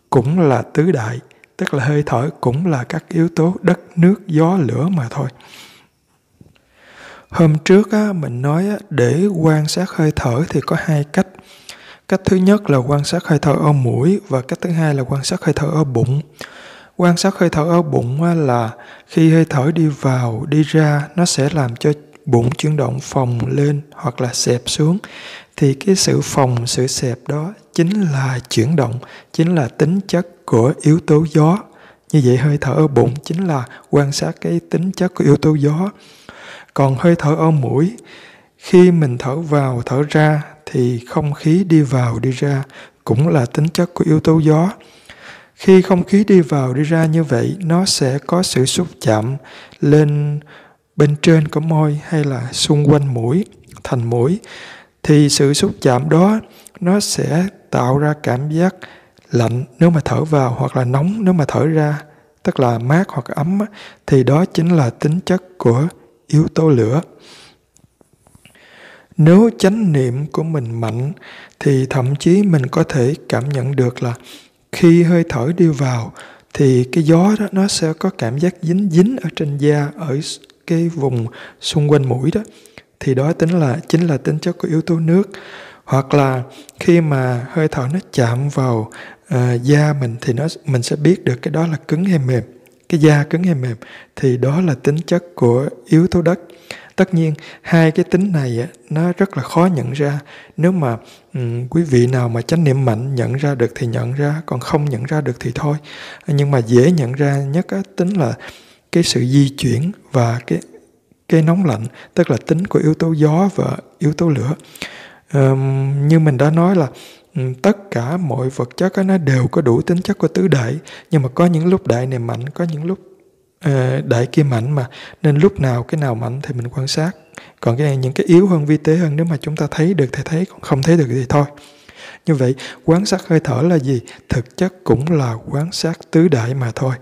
Cũng là tứ đại tức là hơi thở cũng là các yếu tố đất nước gió lửa mà thôi. Hôm trước á, mình nói á, để quan sát hơi thở thì có hai cách cách thứ nhất là quan sát hơi thở ở mũi và cách thứ hai là quan sát hơi thở ở bụng. Quan sát hơi thở ở bụng là khi hơi thở đi vào, đi ra, nó sẽ làm cho bụng chuyển động phồng lên hoặc là xẹp xuống. Thì cái sự phồng, sự xẹp đó chính là chuyển động, chính là tính chất của yếu tố gió. Như vậy hơi thở ở bụng chính là quan sát cái tính chất của yếu tố gió. Còn hơi thở ở mũi, khi mình thở vào, thở ra thì không khí đi vào đi ra cũng là tính chất của yếu tố gió. Khi không khí đi vào đi ra như vậy, nó sẽ có sự xúc chạm lên bên trên của môi hay là xung quanh mũi, thành mũi. Thì sự xúc chạm đó, nó sẽ tạo ra cảm giác lạnh nếu mà thở vào hoặc là nóng nếu mà thở ra, tức là mát hoặc ấm thì đó chính là tính chất của yếu tố lửa nếu chánh niệm của mình mạnh thì thậm chí mình có thể cảm nhận được là khi hơi thở đi vào thì cái gió đó nó sẽ có cảm giác dính dính ở trên da ở cái vùng xung quanh mũi đó. Thì đó tính là chính là tính chất của yếu tố nước. Hoặc là khi mà hơi thở nó chạm vào uh, da mình thì nó mình sẽ biết được cái đó là cứng hay mềm. Cái da cứng hay mềm thì đó là tính chất của yếu tố đất tất nhiên hai cái tính này nó rất là khó nhận ra. Nếu mà um, quý vị nào mà chánh niệm mạnh nhận ra được thì nhận ra còn không nhận ra được thì thôi. Nhưng mà dễ nhận ra nhất á, tính là cái sự di chuyển và cái cái nóng lạnh tức là tính của yếu tố gió và yếu tố lửa. Um, như mình đã nói là ừ, tất cả mọi vật chất nó đều có đủ tính chất của tứ đại. Nhưng mà có những lúc đại này mạnh có những lúc Ờ, đại kia mạnh mà nên lúc nào cái nào mạnh thì mình quan sát. Còn cái này những cái yếu hơn vi tế hơn nếu mà chúng ta thấy được thì thấy còn không thấy được thì thôi. Như vậy quan sát hơi thở là gì? Thực chất cũng là quan sát tứ đại mà thôi.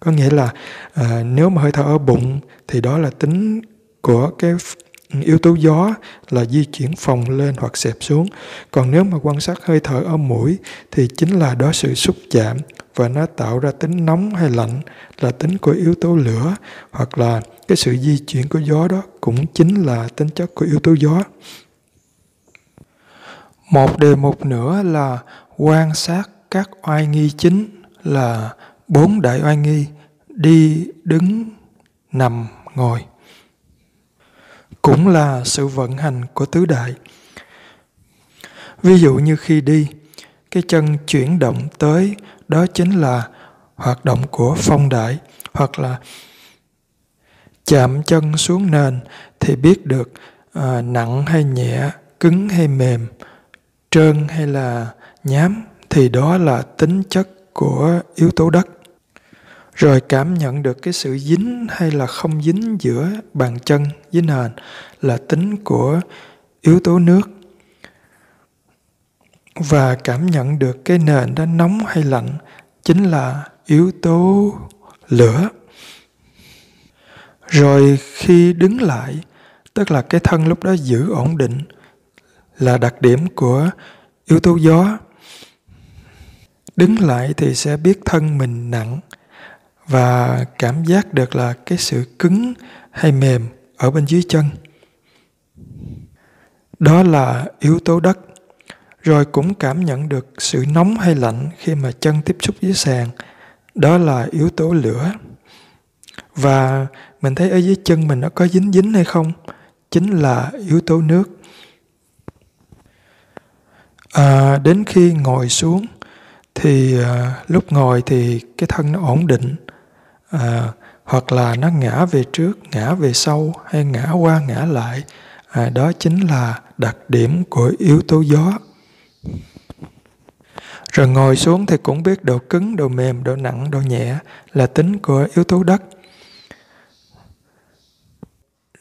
Có nghĩa là à, nếu mà hơi thở ở bụng thì đó là tính của cái yếu tố gió là di chuyển phồng lên hoặc xẹp xuống. Còn nếu mà quan sát hơi thở ở mũi thì chính là đó sự xúc chạm và nó tạo ra tính nóng hay lạnh là tính của yếu tố lửa, hoặc là cái sự di chuyển của gió đó cũng chính là tính chất của yếu tố gió. Một đề mục nữa là quan sát các oai nghi chính là bốn đại oai nghi đi, đứng, nằm, ngồi. Cũng là sự vận hành của tứ đại. Ví dụ như khi đi, cái chân chuyển động tới đó chính là hoạt động của phong đại hoặc là chạm chân xuống nền thì biết được à, nặng hay nhẹ cứng hay mềm trơn hay là nhám thì đó là tính chất của yếu tố đất. Rồi cảm nhận được cái sự dính hay là không dính giữa bàn chân với nền là tính của yếu tố nước và cảm nhận được cái nền đó nóng hay lạnh chính là yếu tố lửa. Rồi khi đứng lại, tức là cái thân lúc đó giữ ổn định, là đặc điểm của yếu tố gió. Đứng lại thì sẽ biết thân mình nặng và cảm giác được là cái sự cứng hay mềm ở bên dưới chân. Đó là yếu tố đất rồi cũng cảm nhận được sự nóng hay lạnh khi mà chân tiếp xúc với sàn. Đó là yếu tố lửa. Và mình thấy ở dưới chân mình nó có dính dính hay không? Chính là yếu tố nước. À, đến khi ngồi xuống thì à, lúc ngồi thì cái thân nó ổn định. À, hoặc là nó ngã về trước ngã về sau hay ngã qua ngã lại. À, đó chính là đặc điểm của yếu tố gió rồi ngồi xuống thì cũng biết độ cứng độ mềm độ nặng độ nhẹ là tính của yếu tố đất.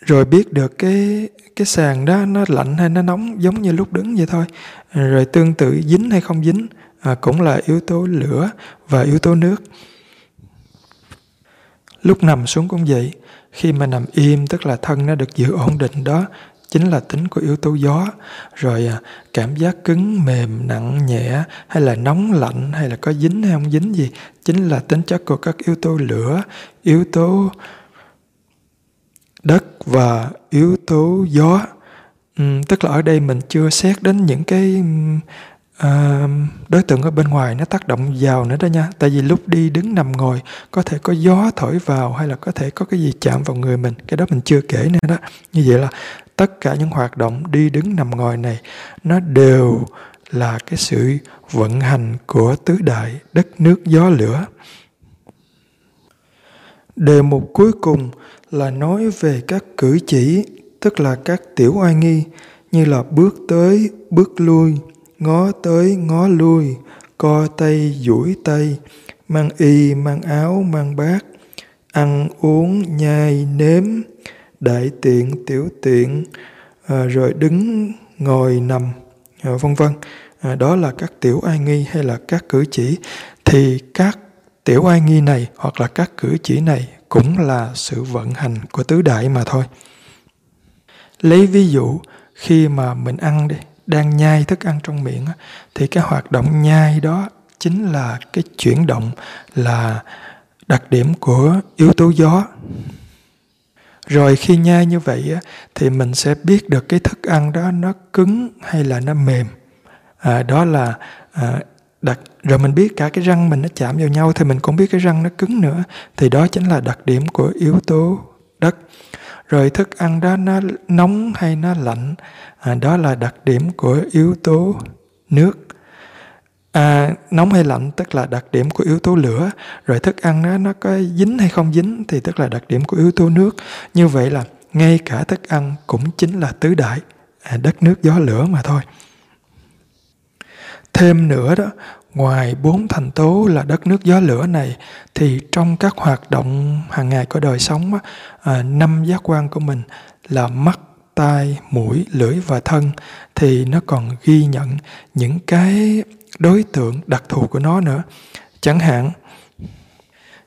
Rồi biết được cái cái sàn đó nó lạnh hay nó nóng giống như lúc đứng vậy thôi. Rồi tương tự dính hay không dính à, cũng là yếu tố lửa và yếu tố nước. Lúc nằm xuống cũng vậy. Khi mà nằm im tức là thân nó được giữ ổn định đó chính là tính của yếu tố gió. Rồi à, cảm giác cứng mềm nặng nhẹ hay là nóng lạnh hay là có dính hay không dính gì chính là tính chất của các yếu tố lửa yếu tố đất và yếu tố gió. Uhm, tức là ở đây mình chưa xét đến những cái à, đối tượng ở bên ngoài nó tác động vào nữa đó nha. Tại vì lúc đi đứng nằm ngồi có thể có gió thổi vào hay là có thể có cái gì chạm vào người mình. Cái đó mình chưa kể nữa đó. Như vậy là tất cả những hoạt động đi đứng nằm ngồi này, nó đều là cái sự vận hành của tứ đại đất nước gió lửa. Đề mục cuối cùng là nói về các cử chỉ, tức là các tiểu oai nghi, như là bước tới, bước lui, ngó tới, ngó lui, co tay, duỗi tay, mang y, mang áo, mang bát, ăn uống, nhai, nếm đại tiện tiểu tiện à, rồi đứng ngồi nằm à, vân vân. À, đó là các tiểu ai nghi hay là các cử chỉ. Thì các tiểu ai nghi này hoặc là các cử chỉ này cũng là sự vận hành của tứ đại mà thôi. Lấy ví dụ khi mà mình ăn đi đang nhai thức ăn trong miệng thì cái hoạt động nhai đó chính là cái chuyển động là đặc điểm của yếu tố gió rồi khi nhai như vậy thì mình sẽ biết được cái thức ăn đó nó cứng hay là nó mềm. À, đó là à, đặc rồi mình biết cả cái răng mình nó chạm vào nhau thì mình cũng biết cái răng nó cứng nữa. Thì đó chính là đặc điểm của yếu tố đất. Rồi thức ăn đó nó nóng hay nó lạnh à, đó là đặc điểm của yếu tố nước à, nóng hay lạnh tức là đặc điểm của yếu tố lửa. Rồi thức ăn đó nó có dính hay không dính thì tức là đặc điểm của yếu tố nước. Như vậy là ngay cả thức ăn cũng chính là tứ đại. À, đất nước gió lửa mà thôi. Thêm nữa đó ngoài bốn thành tố là đất nước gió lửa này thì trong các hoạt động hàng ngày của đời sống à, năm giác quan của mình là mắt tai mũi lưỡi và thân thì nó còn ghi nhận những cái đối tượng đặc thù của nó nữa. Chẳng hạn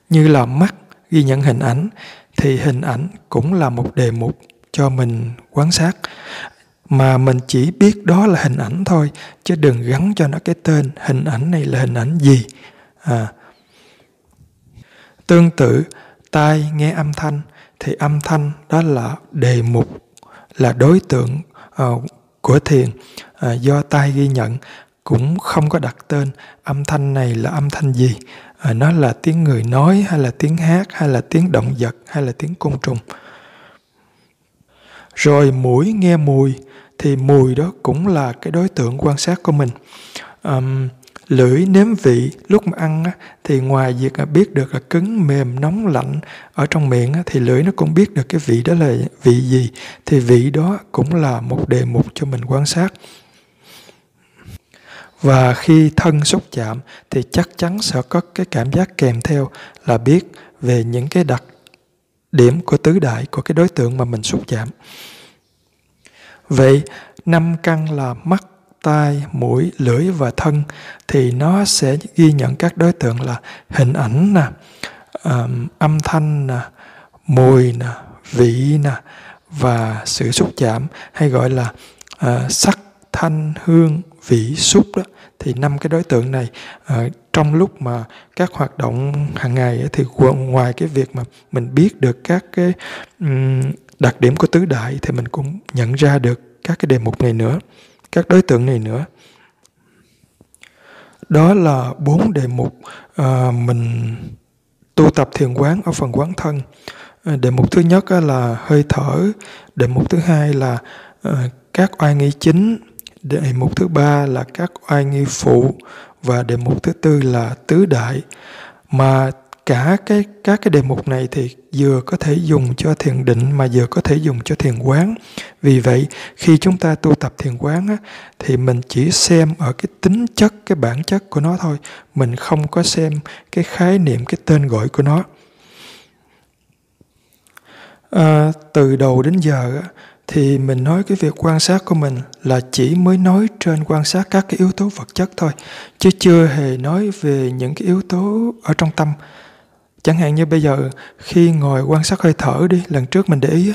như là mắt ghi nhận hình ảnh thì hình ảnh cũng là một đề mục cho mình quan sát. Mà mình chỉ biết đó là hình ảnh thôi chứ đừng gắn cho nó cái tên hình ảnh này là hình ảnh gì. À. tương tự tai nghe âm thanh thì âm thanh đó là đề mục là đối tượng uh, của thiền uh, do tai ghi nhận cũng không có đặt tên. Âm thanh này là âm thanh gì? À, nó là tiếng người nói hay là tiếng hát hay là tiếng động vật hay là tiếng côn trùng? Rồi mũi nghe mùi thì mùi đó cũng là cái đối tượng quan sát của mình. Um, lưỡi nếm vị lúc mà ăn á, thì ngoài việc à, biết được là cứng mềm nóng lạnh ở trong miệng á, thì lưỡi nó cũng biết được cái vị đó là vị gì thì vị đó cũng là một đề mục cho mình quan sát và khi thân xúc chạm thì chắc chắn sẽ có cái cảm giác kèm theo là biết về những cái đặc điểm của tứ đại của cái đối tượng mà mình xúc chạm. Vậy năm căn là mắt tai mũi lưỡi và thân thì nó sẽ ghi nhận các đối tượng là hình ảnh nè âm thanh nè mùi nè vị nè và sự xúc chạm hay gọi là uh, sắc thanh hương vị xúc đó thì năm cái đối tượng này uh, trong lúc mà các hoạt động hàng ngày ấy, thì ngoài cái việc mà mình biết được các cái um, đặc điểm của tứ đại thì mình cũng nhận ra được các cái đề mục này nữa các đối tượng này nữa. Đó là bốn đề mục uh, mình tu tập thiền quán ở phần quán thân. Ờ, đề mục thứ nhất là hơi thở đề mục thứ hai là các oai nghi chính đề mục thứ ba là các oai nghi phụ và đề mục thứ tư là tứ đại. Mà cả cái các cái đề mục này thì vừa có thể dùng cho thiền định mà vừa có thể dùng cho thiền quán. Vì vậy khi chúng ta tu tập thiền quán á, thì mình chỉ xem ở cái tính chất cái bản chất của nó thôi. Mình không có xem cái khái niệm cái tên gọi của nó. À, từ đầu đến giờ á, thì mình nói cái việc quan sát của mình là chỉ mới nói trên quan sát các cái yếu tố vật chất thôi, chứ chưa hề nói về những cái yếu tố ở trong tâm. Chẳng hạn như bây giờ, khi ngồi quan sát hơi thở đi, lần trước mình để ý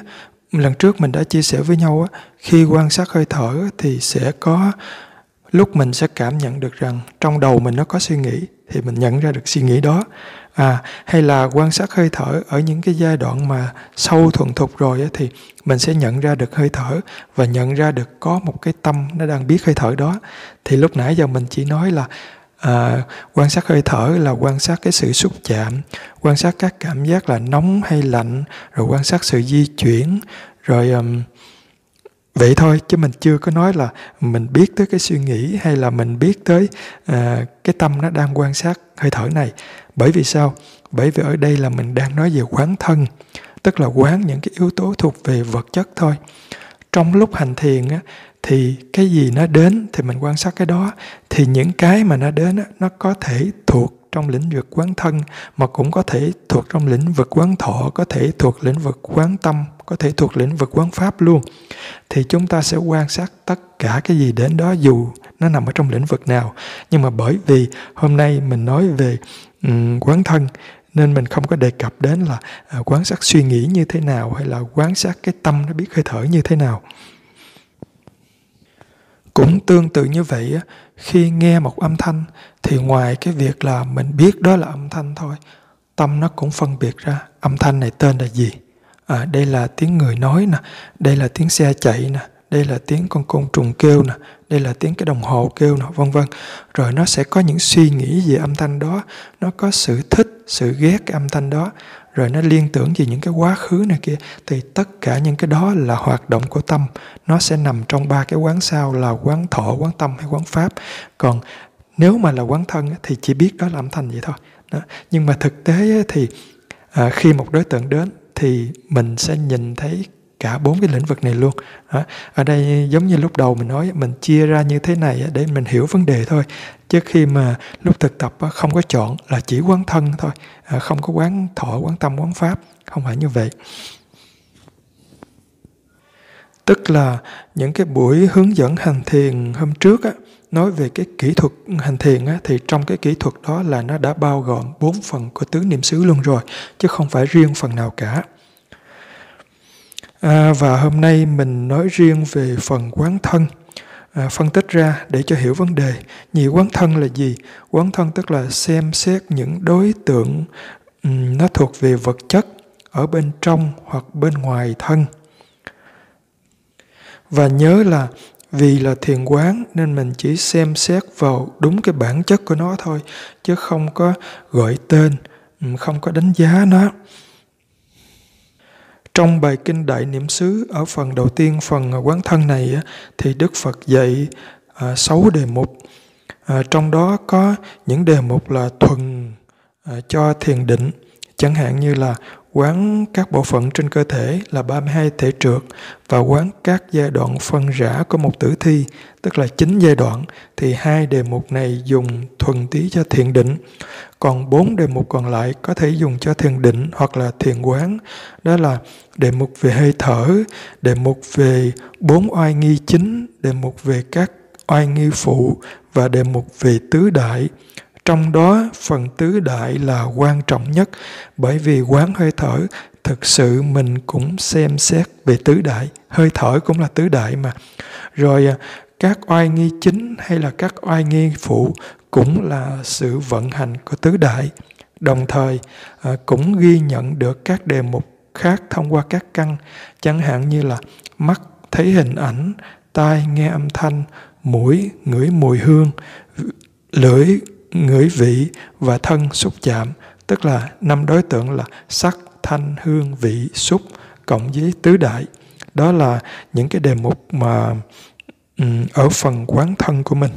lần trước mình đã chia sẻ với nhau á, khi quan sát hơi thở thì sẽ có, lúc mình sẽ cảm nhận được rằng trong đầu mình nó có suy nghĩ, thì mình nhận ra được suy nghĩ đó à hay là quan sát hơi thở ở những cái giai đoạn mà sâu thuần thục rồi thì mình sẽ nhận ra được hơi thở và nhận ra được có một cái tâm nó đang biết hơi thở đó. Thì lúc nãy giờ mình chỉ nói là à, quan sát hơi thở là quan sát cái sự xúc chạm quan sát các cảm giác là nóng hay lạnh rồi quan sát sự di chuyển rồi um, vậy thôi chứ mình chưa có nói là mình biết tới cái suy nghĩ hay là mình biết tới à, cái tâm nó đang quan sát hơi thở này. Bởi vì sao? Bởi vì ở đây là mình đang nói về quán thân tức là quán những cái yếu tố thuộc về vật chất thôi. Trong lúc hành thiền á, thì cái gì nó đến thì mình quan sát cái đó thì những cái mà nó đến á, nó có thể thuộc trong lĩnh vực quán thân mà cũng có thể thuộc trong lĩnh vực quán thọ có thể thuộc lĩnh vực quán tâm có thể thuộc lĩnh vực quán pháp luôn. Thì chúng ta sẽ quan sát tất cả cái gì đến đó dù nó nằm ở trong lĩnh vực nào. Nhưng mà bởi vì hôm nay mình nói về um, quán thân nên mình không có đề cập đến là uh, quan sát suy nghĩ như thế nào hay là quan sát cái tâm nó biết hơi thở như thế nào. Cũng tương tự như vậy khi nghe một âm thanh thì ngoài cái việc là mình biết đó là âm thanh thôi tâm nó cũng phân biệt ra âm thanh này tên là gì. À, đây là tiếng người nói nè đây là tiếng xe chạy nè đây là tiếng con côn trùng kêu nè đây là tiếng cái đồng hồ kêu nè vân vân. Rồi nó sẽ có những suy nghĩ về âm thanh đó nó có sự thích sự ghét cái âm thanh đó rồi nó liên tưởng về những cái quá khứ này kia thì tất cả những cái đó là hoạt động của tâm. Nó sẽ nằm trong ba cái quán sau là quán thọ quán tâm hay quán pháp. Còn nếu mà là quán thân thì chỉ biết đó là âm thanh vậy thôi. Đó. nhưng mà thực tế thì à, khi một đối tượng đến thì mình sẽ nhìn thấy cả bốn cái lĩnh vực này luôn. Đó. ở đây giống như lúc đầu mình nói mình chia ra như thế này để mình hiểu vấn đề thôi. Chứ khi mà lúc thực tập không có chọn là chỉ quán thân thôi à, không có quán thọ quán tâm quán pháp không phải như vậy. Tức là những cái buổi hướng dẫn hành thiền hôm trước á, nói về cái kỹ thuật hành thiền á, thì trong cái kỹ thuật đó là nó đã bao gồm bốn phần của tứ niệm xứ luôn rồi chứ không phải riêng phần nào cả à, và hôm nay mình nói riêng về phần quán thân. À, phân tích ra để cho hiểu vấn đề. Nhị quán thân là gì? Quán thân tức là xem xét những đối tượng um, nó thuộc về vật chất ở bên trong hoặc bên ngoài thân. Và nhớ là vì là thiền quán nên mình chỉ xem xét vào đúng cái bản chất của nó thôi chứ không có gọi tên không có đánh giá nó trong bài kinh Đại Niệm xứ ở phần đầu tiên, phần quán thân này thì Đức Phật dạy à, sáu đề mục. À, trong đó có những đề mục là thuần à, cho thiền định, chẳng hạn như là quán các bộ phận trên cơ thể là 32 thể trượt và quán các giai đoạn phân rã của một tử thi, tức là chín giai đoạn, thì hai đề mục này dùng thuần tí cho thiền định. Còn bốn đề mục còn lại có thể dùng cho thiền định hoặc là thiền quán. Đó là đề mục về hơi thở, đề mục về bốn oai nghi chính, đề mục về các oai nghi phụ và đề mục về tứ đại. Trong đó phần tứ đại là quan trọng nhất bởi vì quán hơi thở thực sự mình cũng xem xét về tứ đại, hơi thở cũng là tứ đại mà. Rồi à, các oai nghi chính hay là các oai nghi phụ cũng là sự vận hành của tứ đại. Đồng thời à, cũng ghi nhận được các đề mục khác thông qua các căn, chẳng hạn như là mắt thấy hình ảnh, tai nghe âm thanh, mũi ngửi mùi hương, lưỡi ngửi vị và thân xúc chạm, tức là năm đối tượng là sắc, thanh, hương, vị, xúc cộng với tứ đại. Đó là những cái đề mục mà ở phần quán thân của mình.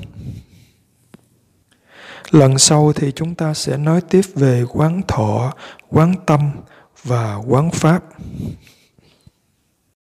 Lần sau thì chúng ta sẽ nói tiếp về quán thọ, quán tâm và quán pháp.